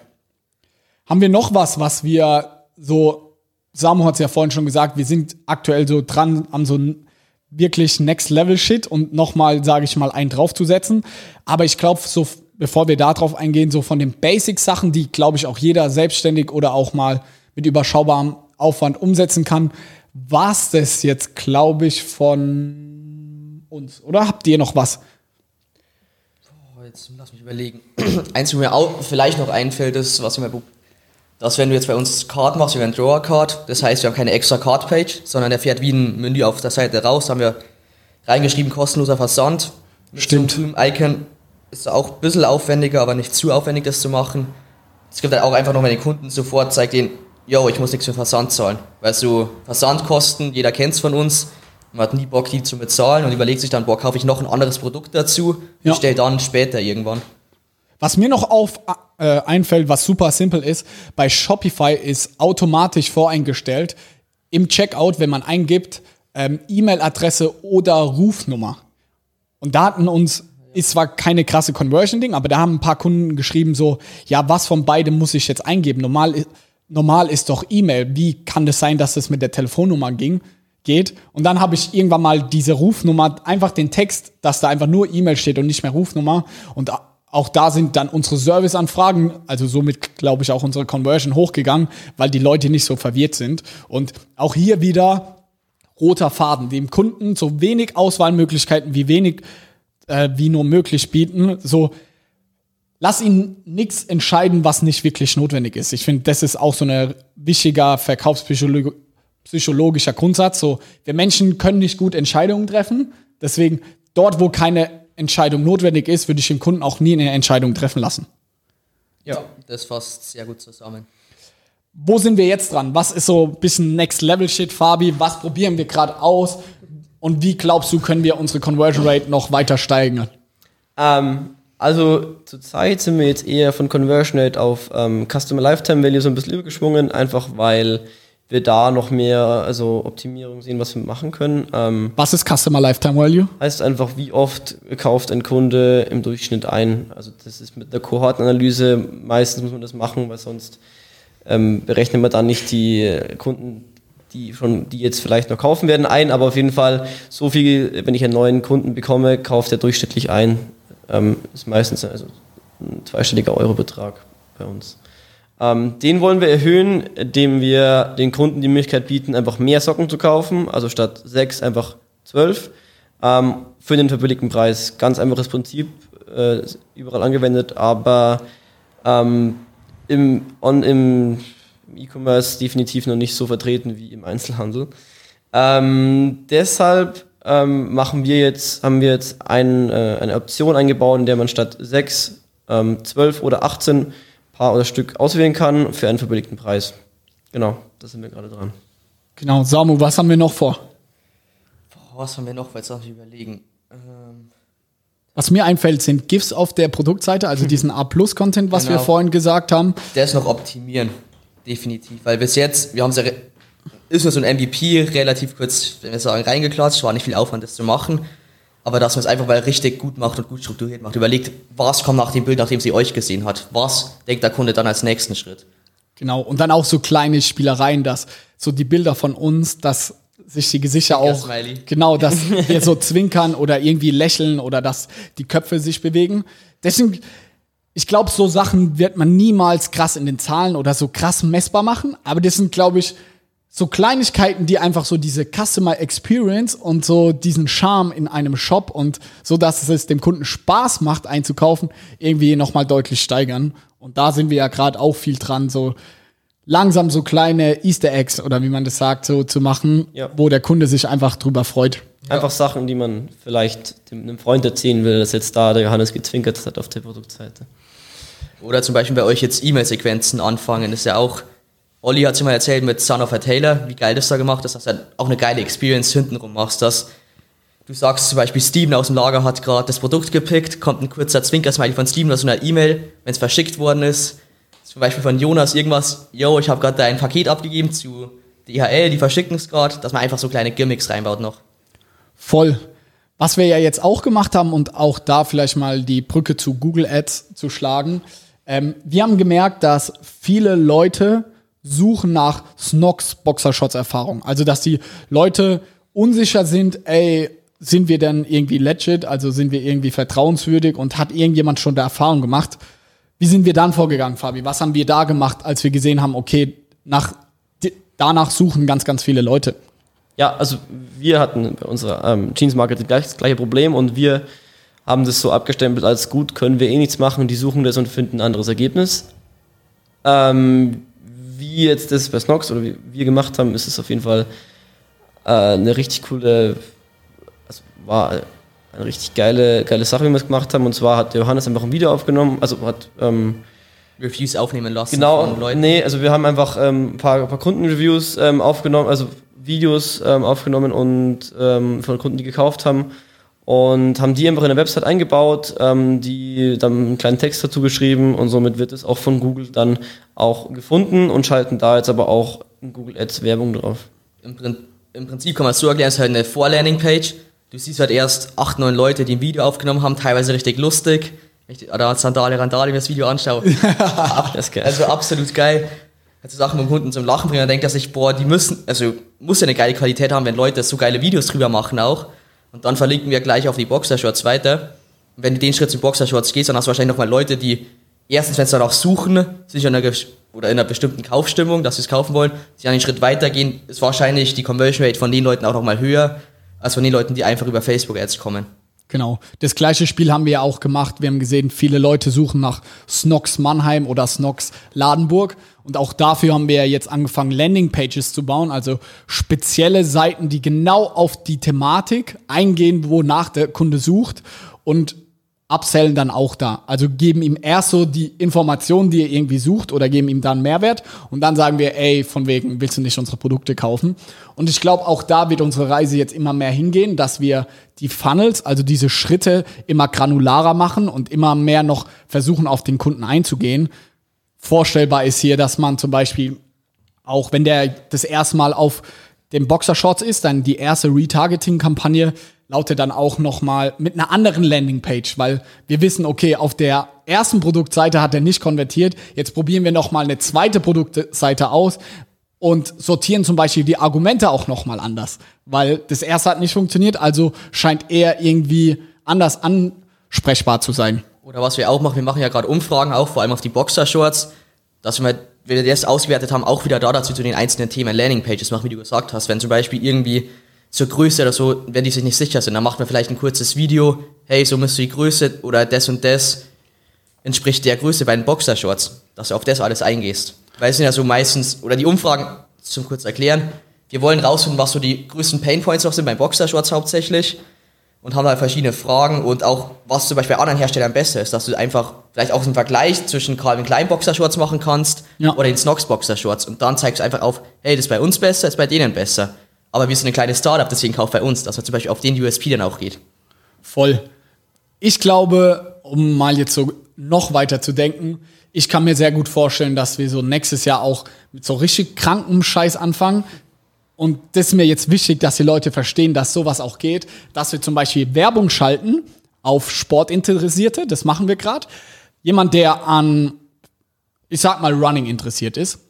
Haben wir noch was, was wir so, Samu hat es ja vorhin schon gesagt, wir sind aktuell so dran, am so wirklich Next Level Shit und nochmal, sage ich mal, einen draufzusetzen. Aber ich glaube, so bevor wir darauf eingehen, so von den Basic-Sachen, die, glaube ich, auch jeder selbstständig oder auch mal mit überschaubarem Aufwand umsetzen kann, war es das jetzt, glaube ich, von uns. Oder habt ihr noch was? Oh, jetzt lass mich überlegen. [CLEARS THROAT] Eins, was mir auch vielleicht noch einfällt, ist, was mir dass wenn du jetzt bei uns Card machst, wir haben einen Drawer Card, das heißt, wir haben keine extra Card Page, sondern der fährt wie ein Menü auf der Seite raus, da haben wir reingeschrieben, kostenloser Versand. Mit Stimmt. Icon ist auch ein bisschen aufwendiger, aber nicht zu aufwendig, das zu machen. Es gibt halt auch einfach noch, wenn den Kunden sofort zeigt denen, yo, ich muss nichts für Versand zahlen. Weil so Versandkosten, jeder kennt's von uns, man hat nie Bock, die zu bezahlen und überlegt sich dann, boah, kaufe ich noch ein anderes Produkt dazu, Ja. bestell dann später irgendwann. Was mir noch auf äh, einfällt, was super simpel ist, bei Shopify ist automatisch voreingestellt im Checkout, wenn man eingibt, ähm, E-Mail-Adresse oder Rufnummer. Und da hatten uns, ist zwar keine krasse Conversion-Ding, aber da haben ein paar Kunden geschrieben so, ja, was von beidem muss ich jetzt eingeben? Normal, normal ist doch E-Mail. Wie kann das sein, dass es mit der Telefonnummer ging? geht. Und dann habe ich irgendwann mal diese Rufnummer, einfach den Text, dass da einfach nur E-Mail steht und nicht mehr Rufnummer. Und auch da sind dann unsere Serviceanfragen, also somit glaube ich auch unsere Conversion hochgegangen, weil die Leute nicht so verwirrt sind. Und auch hier wieder roter Faden, dem Kunden so wenig Auswahlmöglichkeiten wie wenig äh, wie nur möglich bieten. So lass ihn nichts entscheiden, was nicht wirklich notwendig ist. Ich finde, das ist auch so ein wichtiger verkaufspsychologischer Grundsatz. So, wir Menschen können nicht gut Entscheidungen treffen. Deswegen, dort, wo keine Entscheidung notwendig ist, würde ich den Kunden auch nie eine Entscheidung treffen lassen. Ja, das fasst sehr gut zusammen. Wo sind wir jetzt dran? Was ist so ein bisschen Next Level Shit, Fabi? Was probieren wir gerade aus? Und wie glaubst du, können wir unsere Conversion Rate noch weiter steigern? Ähm, also zurzeit sind wir jetzt eher von Conversion Rate auf ähm, Customer Lifetime Value so ein bisschen übergeschwungen, einfach weil wir da noch mehr also Optimierung sehen, was wir machen können. Ähm, Was ist Customer Lifetime Value? heißt einfach, wie oft kauft ein Kunde im Durchschnitt ein. Also das ist mit einer Kohortenanalyse, meistens muss man das machen, weil sonst ähm, berechnet man dann nicht die Kunden, die schon, die jetzt vielleicht noch kaufen werden, ein, aber auf jeden Fall so viel, wenn ich einen neuen Kunden bekomme, kauft er durchschnittlich ein. Ähm, ist meistens also ein zweistelliger Eurobetrag bei uns. Ähm, den wollen wir erhöhen, indem wir den Kunden die Möglichkeit bieten, einfach mehr Socken zu kaufen, also statt sechs einfach zwölf. Ähm, für den verbilligten Preis. Ganz einfaches Prinzip, äh, überall angewendet, aber ähm, im, on, im E-Commerce definitiv noch nicht so vertreten wie im Einzelhandel. Ähm, deshalb ähm, machen wir jetzt, haben wir jetzt ein, äh, eine Option eingebaut, in der man statt 6, ähm, 12 oder 18 Paar oder Stück auswählen kann für einen verbilligten Preis. Genau, da sind wir gerade dran. Genau, Samu, was haben wir noch vor? Boah, was haben wir noch? Jetzt darf ich überlegen. Ähm, Was mir einfällt, sind GIFs auf der Produktseite, also diesen A-Plus-Content, was wir Genau. vorhin gesagt haben. das noch optimieren. Definitiv. Weil bis jetzt, wir haben es ja, ist nur so ein MVP relativ kurz, wenn wir sagen, reingeklatscht, war nicht viel Aufwand, das zu machen. Aber dass man es einfach mal richtig gut macht und gut strukturiert macht. Überlegt, was kommt nach dem Bild, nachdem sie euch gesehen hat? Was denkt der Kunde dann als nächsten Schritt? Genau, und dann auch so kleine Spielereien, dass so die Bilder von uns, dass sich die Gesichter auch, Smiley. genau, [LAUGHS] dass wir so zwinkern oder irgendwie lächeln oder dass die Köpfe sich bewegen. Deswegen, ich glaube, so Sachen wird man niemals krass in den Zahlen oder so krass messbar machen, aber das sind, glaube ich, so Kleinigkeiten, die einfach so diese Customer Experience und so diesen Charme in einem Shop und so, dass es dem Kunden Spaß macht einzukaufen, irgendwie nochmal deutlich steigern. Und da sind wir ja gerade auch viel dran, so langsam so kleine Easter Eggs oder wie man das sagt, so zu machen, Ja. wo der Kunde sich einfach drüber freut. Einfach Sachen, die man vielleicht dem, einem Freund erzählen will, dass jetzt da der Johannes gezwinkert hat auf der Produktseite. Oder zum Beispiel bei euch jetzt E-Mail-Sequenzen anfangen, ist ja auch, Olli hat sich mal erzählt mit Son of a Taylor, wie geil das da gemacht ist, dass du halt auch eine geile Experience hintenrum machst, dass du sagst zum Beispiel, Steven aus dem Lager hat gerade das Produkt gepickt, kommt ein kurzer Zwinker-Smiley von Steven aus einer E-Mail, wenn es verschickt worden ist, zum Beispiel von Jonas irgendwas, yo, ich habe gerade ein Paket abgegeben zu DHL, die verschicken es gerade, dass man einfach so kleine Gimmicks reinbaut noch. Voll. Was wir ja jetzt auch gemacht haben und auch da vielleicht mal die Brücke zu Google Ads zu schlagen. Ähm, wir haben gemerkt, dass viele Leute suchen nach Snox Boxershots Erfahrung. Also, dass die Leute unsicher sind, ey, sind wir denn irgendwie legit, also sind wir irgendwie vertrauenswürdig und hat irgendjemand schon da Erfahrung gemacht? Wie sind wir dann vorgegangen, Fabi? Was haben wir da gemacht, als wir gesehen haben, okay, nach, danach suchen ganz, ganz viele Leute? Ja, also wir hatten bei unserer ähm, Jeans-Marke das gleiche Problem und wir haben das so abgestempelt als gut, können wir eh nichts machen, die suchen das und finden ein anderes Ergebnis. Ähm, wie jetzt das bei Snox oder wie wir gemacht haben, ist es auf jeden Fall äh, eine richtig coole, also war eine richtig geile, geile Sache, wie wir es gemacht haben. Und zwar hat Johannes einfach ein Video aufgenommen, also hat ähm, Reviews aufnehmen lassen genau, von Leuten. Nee, also wir haben einfach ähm, ein paar, ein paar Kundenreviews ähm, aufgenommen, also Videos ähm, aufgenommen und ähm, von Kunden, die gekauft haben und haben die einfach in der Website eingebaut, ähm, die dann einen kleinen Text dazu geschrieben und somit wird es auch von Google dann auch gefunden und schalten da jetzt aber auch in Google Ads Werbung drauf. Im, Im, Prinzip kann man es so erklären, es ist halt eine Vorlanding-Page. Du siehst halt erst acht, neun Leute, die ein Video aufgenommen haben, teilweise richtig lustig. Oder als Sandale, Randale, wenn ich das Video anschaue. [LAUGHS] das ist geil. Also absolut geil. Also Sachen mit dem Kunden zum Lachen bringen, dann denkt er sich, boah, die müssen, also muss ja eine geile Qualität haben, wenn Leute so geile Videos drüber machen auch. Und dann verlinken wir gleich auf die Boxershorts weiter. Und wenn du den Schritt zu Boxershorts gehst, dann hast du wahrscheinlich nochmal Leute, die erstens, wenn sie danach suchen, sich in einer, oder in einer bestimmten Kaufstimmung, dass sie es kaufen wollen, sie einen Schritt weitergehen, ist wahrscheinlich die Conversion Rate von den Leuten auch nochmal höher, als von den Leuten, die einfach über Facebook Ads kommen. Genau. Das gleiche Spiel haben wir ja auch gemacht. Wir haben gesehen, viele Leute suchen nach Snox Mannheim oder Snox Ladenburg. Und auch dafür haben wir jetzt angefangen, Landingpages zu bauen, also spezielle Seiten, die genau auf die Thematik eingehen, wonach der Kunde sucht. Und upsellen dann auch da. Also geben ihm erst so die Informationen, die er irgendwie sucht oder geben ihm dann Mehrwert und dann sagen wir, ey, von wegen, willst du nicht unsere Produkte kaufen? Und ich glaube, auch da wird unsere Reise jetzt immer mehr hingehen, dass wir die Funnels, also diese Schritte immer granularer machen und immer mehr noch versuchen, auf den Kunden einzugehen. Vorstellbar ist hier, dass man zum Beispiel auch wenn der das erste Mal auf dem Boxershorts ist, dann die erste Retargeting-Kampagne lautet dann auch nochmal mit einer anderen Landingpage, weil wir wissen, okay, auf der ersten Produktseite hat er nicht konvertiert. Jetzt probieren wir nochmal eine zweite Produktseite aus und sortieren zum Beispiel die Argumente auch nochmal anders, weil das erste hat nicht funktioniert, also scheint er irgendwie anders ansprechbar zu sein. Oder was wir auch machen, wir machen ja gerade Umfragen auch, vor allem auf die Boxershorts, dass wir, wenn wir das ausgewertet haben, auch wieder da dazu zu den einzelnen Themen Landingpages machen, wie du gesagt hast. Wenn zum Beispiel irgendwie zur Größe oder so, wenn die sich nicht sicher sind, dann macht man vielleicht ein kurzes Video, hey, so müsste die Größe oder das und das entspricht der Größe bei den Boxershorts, dass du auf das alles eingehst. Weil es sind ja so meistens, oder die Umfragen, zum kurz erklären, wir wollen rausfinden, was so die größten Painpoints noch sind beim Boxershorts hauptsächlich und haben halt verschiedene Fragen und auch, was zum Beispiel bei anderen Herstellern besser ist, dass du einfach vielleicht auch einen Vergleich zwischen Calvin Klein Boxershorts machen kannst ja. oder den Snox Boxershorts und dann zeigst du einfach auf, hey, das ist bei uns besser, das ist bei denen besser aber wir sind ein kleines Startup, deswegen kauft bei uns, dass man zum Beispiel auf den USP dann auch geht. Voll. Ich glaube, um mal jetzt so noch weiter zu denken, ich kann mir sehr gut vorstellen, dass wir so nächstes Jahr auch mit so richtig krankem Scheiß anfangen. Und das ist mir jetzt wichtig, dass die Leute verstehen, dass sowas auch geht, dass wir zum Beispiel Werbung schalten auf Sportinteressierte, das machen wir gerade. Jemand, der an, ich sag mal, Running interessiert ist,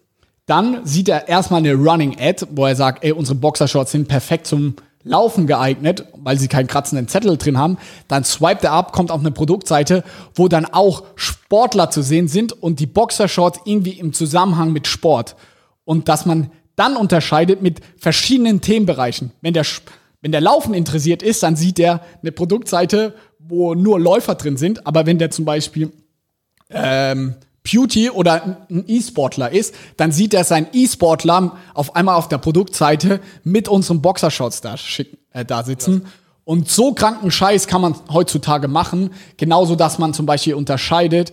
dann sieht er erstmal eine Running Ad, wo er sagt, ey, unsere Boxershorts sind perfekt zum Laufen geeignet, weil sie keinen kratzenden Zettel drin haben. Dann swipet er ab, kommt auf eine Produktseite, wo dann auch Sportler zu sehen sind und die Boxershorts irgendwie im Zusammenhang mit Sport. Und dass man dann unterscheidet mit verschiedenen Themenbereichen. Wenn der, wenn der Laufen interessiert ist, dann sieht er eine Produktseite, wo nur Läufer drin sind. Aber wenn der zum Beispiel ähm, Beauty oder ein E-Sportler ist, dann sieht er seinen E-Sportler auf einmal auf der Produktseite mit unseren Boxershorts da, schicken, äh, da sitzen. Und so kranken Scheiß kann man heutzutage machen. Genauso, dass man zum Beispiel unterscheidet,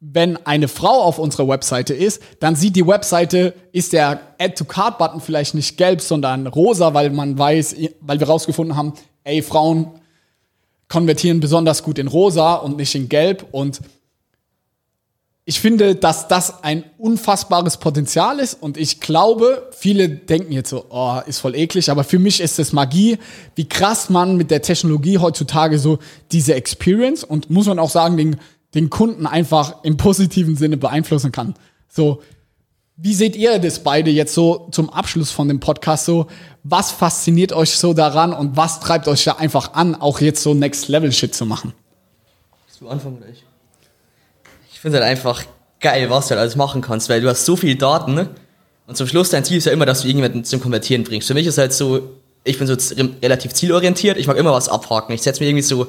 wenn eine Frau auf unserer Webseite ist, dann sieht die Webseite, ist der Add-to-Card-Button vielleicht nicht gelb, sondern rosa, weil man weiß, weil wir rausgefunden haben, ey, Frauen konvertieren besonders gut in rosa und nicht in gelb und ich finde, dass das ein unfassbares Potenzial ist und ich glaube, viele denken jetzt so, oh, ist voll eklig, aber für mich ist es Magie, wie krass man mit der Technologie heutzutage so diese Experience und muss man auch sagen, den, den Kunden einfach im positiven Sinne beeinflussen kann. So, Wie seht ihr das beide jetzt so zum Abschluss von dem Podcast so? Was fasziniert euch so daran und was treibt euch da einfach an, auch jetzt so Next Level Shit zu machen? Willst du anfangen oder? Ich finde halt einfach geil, was du halt alles machen kannst, weil du hast so viele Daten ne? und zum Schluss dein Ziel ist ja immer, dass du irgendjemanden zum Konvertieren bringst. Für mich ist halt so, ich bin so relativ zielorientiert, ich mag immer was abhaken. Ich setze mir irgendwie so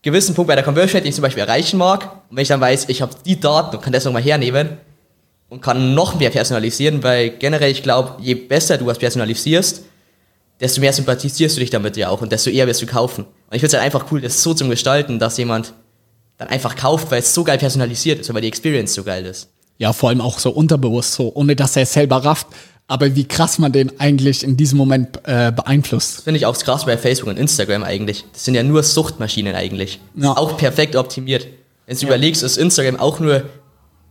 gewissen Punkt bei der Conversion, den ich zum Beispiel erreichen mag. Und wenn ich dann weiß, ich habe die Daten und kann das nochmal hernehmen und kann noch mehr personalisieren, weil generell, ich glaube, je besser du was personalisierst, desto mehr sympathisierst du dich damit ja auch und desto eher wirst du kaufen. Und ich finde es halt einfach cool, das so zu gestalten, dass jemand dann einfach kauft, weil es so geil personalisiert ist, weil die Experience so geil ist. Ja, vor allem auch so unterbewusst, so ohne dass er es selber rafft. Aber wie krass man den eigentlich in diesem Moment äh, beeinflusst. Das finde ich auch krass bei Facebook und Instagram eigentlich. Das sind ja nur Suchtmaschinen eigentlich. Ja. auch perfekt optimiert. Wenn du ja. überlegst, ist Instagram auch nur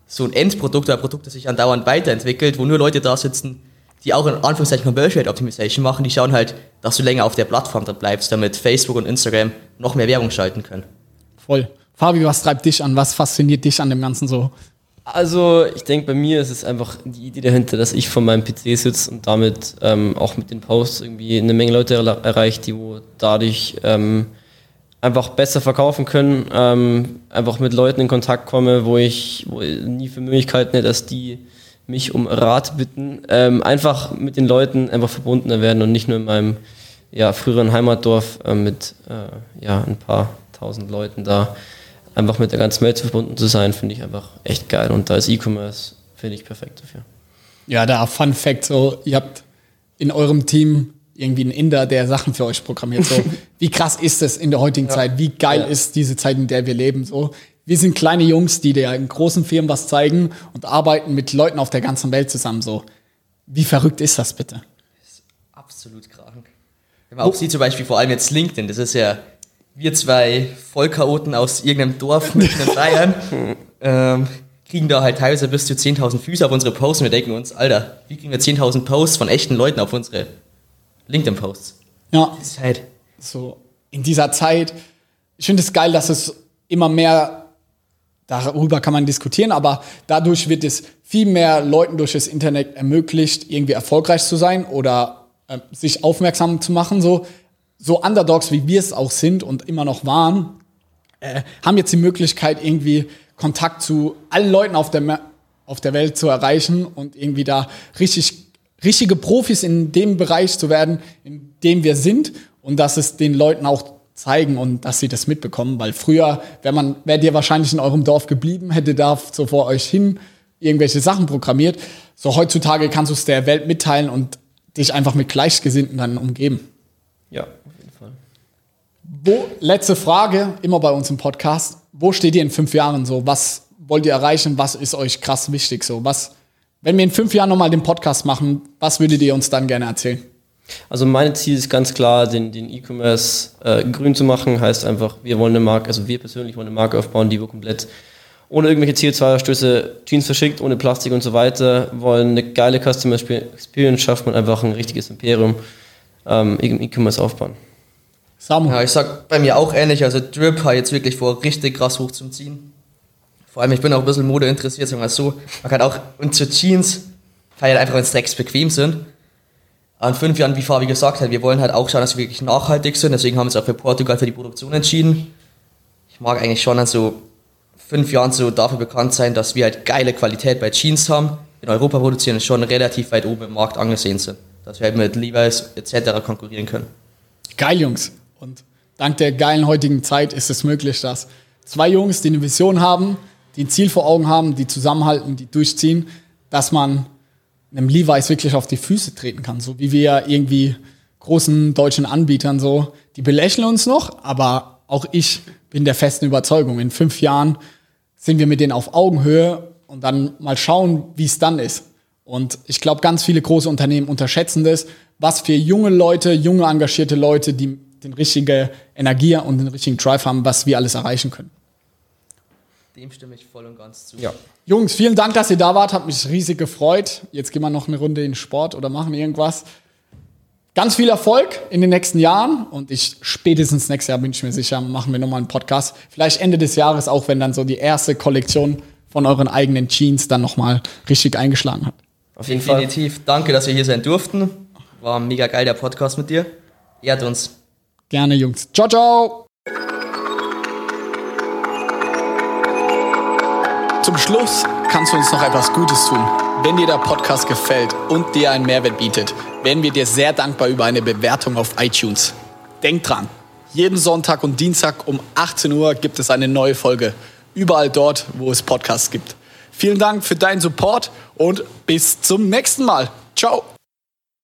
so ein Endprodukt oder ein Produkt, das sich andauernd weiterentwickelt, wo nur Leute da sitzen, die auch in Anführungszeichen Conversion Rate Optimization machen, die schauen halt, dass du länger auf der Plattform da bleibst, damit Facebook und Instagram noch mehr Werbung schalten können. Voll. Fabi, was treibt dich an? Was fasziniert dich an dem Ganzen so? Also, ich denke, bei mir ist es einfach die Idee dahinter, dass ich vor meinem PC sitze und damit ähm, auch mit den Posts irgendwie eine Menge Leute erreicht, die dadurch ähm, einfach besser verkaufen können, ähm, einfach mit Leuten in Kontakt komme, wo ich, wo ich nie für Möglichkeiten hätte, dass die mich um Rat bitten, ähm, einfach mit den Leuten einfach verbundener werden und nicht nur in meinem ja, früheren Heimatdorf äh, mit äh, ja, ein paar tausend Leuten da einfach mit der ganzen Welt verbunden zu sein, finde ich einfach echt geil. Und da ist E-Commerce, finde ich, perfekt dafür. Ja, da Fun Fact, so, ihr habt in eurem Team irgendwie einen Inder, der Sachen für euch programmiert. So, [LAUGHS] wie krass ist das in der heutigen ja. Zeit? Wie geil ja. ist diese Zeit, in der wir leben? So, wir sind kleine Jungs, die dir in großen Firmen was zeigen und arbeiten mit Leuten auf der ganzen Welt zusammen. So, wie verrückt ist das bitte? Das ist absolut krank. Wenn man auch sieht, zum Beispiel vor allem jetzt LinkedIn, das ist ja wir zwei Vollchaoten aus irgendeinem Dorf mitten in Bayern [LAUGHS] ähm, kriegen da halt teilweise bis zu 10.000 Füße auf unsere Posts und wir denken uns, Alter, wie kriegen wir 10.000 Posts von echten Leuten auf unsere LinkedIn-Posts? Ja. Das ist halt so in dieser Zeit. Ich finde es geil, dass es immer mehr darüber kann man diskutieren, aber dadurch wird es viel mehr Leuten durch das Internet ermöglicht, irgendwie erfolgreich zu sein oder äh, sich aufmerksam zu machen. So, so Underdogs, wie wir es auch sind und immer noch waren, äh, haben jetzt die Möglichkeit, irgendwie Kontakt zu allen Leuten auf der, auf der Welt zu erreichen und irgendwie da richtig, richtige Profis in dem Bereich zu werden, in dem wir sind und dass es den Leuten auch zeigen und dass sie das mitbekommen, weil früher, wenn man, wärt ihr wahrscheinlich in eurem Dorf geblieben, hätte da so vor euch hin irgendwelche Sachen programmiert. So heutzutage kannst du es der Welt mitteilen und dich einfach mit Gleichgesinnten dann umgeben. Ja, wo, letzte Frage, immer bei uns im Podcast. Wo steht ihr in fünf Jahren so? Was wollt ihr erreichen? Was ist euch krass wichtig so? Was, wenn wir in fünf Jahren nochmal den Podcast machen, was würdet ihr uns dann gerne erzählen? Also mein Ziel ist ganz klar, den, den E-Commerce äh, grün zu machen. Heißt einfach, wir wollen eine Marke, also wir persönlich wollen eine Marke aufbauen, die wir komplett ohne irgendwelche CO2-Stöße Jeans verschickt, ohne Plastik und so weiter, wollen eine geile Customer Experience schaffen und einfach ein richtiges Imperium ähm, im E-Commerce aufbauen. Samu. Ja, ich sag bei mir auch ähnlich. Also Drip hat jetzt wirklich vor, richtig krass hoch zum Ziehen. Vor allem, ich bin auch ein bisschen Mode interessiert, sagen wir so. Man kann auch, und zu Jeans feiert einfach, wenn es Drecks bequem sind. An fünf Jahren, wie Fabi gesagt hat, wir wollen halt auch schauen, dass wir wirklich nachhaltig sind. Deswegen haben wir uns auch für Portugal für die Produktion entschieden. Ich mag eigentlich schon an so fünf Jahren so dafür bekannt sein, dass wir halt geile Qualität bei Jeans haben, in Europa produzieren und schon relativ weit oben im Markt angesehen sind. Dass wir halt mit Levi's etc. konkurrieren können. Geil, Jungs. Und dank der geilen heutigen Zeit ist es möglich, dass zwei Jungs, die eine Vision haben, die ein Ziel vor Augen haben, die zusammenhalten, die durchziehen, dass man einem Levi's wirklich auf die Füße treten kann. So wie wir irgendwie großen deutschen Anbietern so, die belächeln uns noch, aber auch ich bin der festen Überzeugung, in fünf Jahren sind wir mit denen auf Augenhöhe und dann mal schauen, wie es dann ist. Und ich glaube, ganz viele große Unternehmen unterschätzen das, was für junge Leute, junge engagierte Leute, die den richtige Energie und den richtigen Drive haben, was wir alles erreichen können. Dem stimme ich voll und ganz zu. Ja. Jungs, vielen Dank, dass ihr da wart. Hat mich riesig gefreut. Jetzt gehen wir noch eine Runde in Sport oder machen irgendwas. Ganz viel Erfolg in den nächsten Jahren und ich spätestens nächstes Jahr bin ich mir sicher, machen wir nochmal einen Podcast. Vielleicht Ende des Jahres auch, wenn dann so die erste Kollektion von euren eigenen Jeans dann nochmal richtig eingeschlagen hat. Auf jeden Fall. Definitiv. Danke, dass wir hier sein durften. War mega geil, der Podcast mit dir. Ehrt uns. Gerne, Jungs. Ciao, ciao. Zum Schluss kannst du uns noch etwas Gutes tun. Wenn dir der Podcast gefällt und dir einen Mehrwert bietet, wären wir dir sehr dankbar über eine Bewertung auf iTunes. Denk dran, jeden Sonntag und Dienstag um 18 Uhr gibt es eine neue Folge. Überall dort, wo es Podcasts gibt. Vielen Dank für deinen Support und bis zum nächsten Mal. Ciao.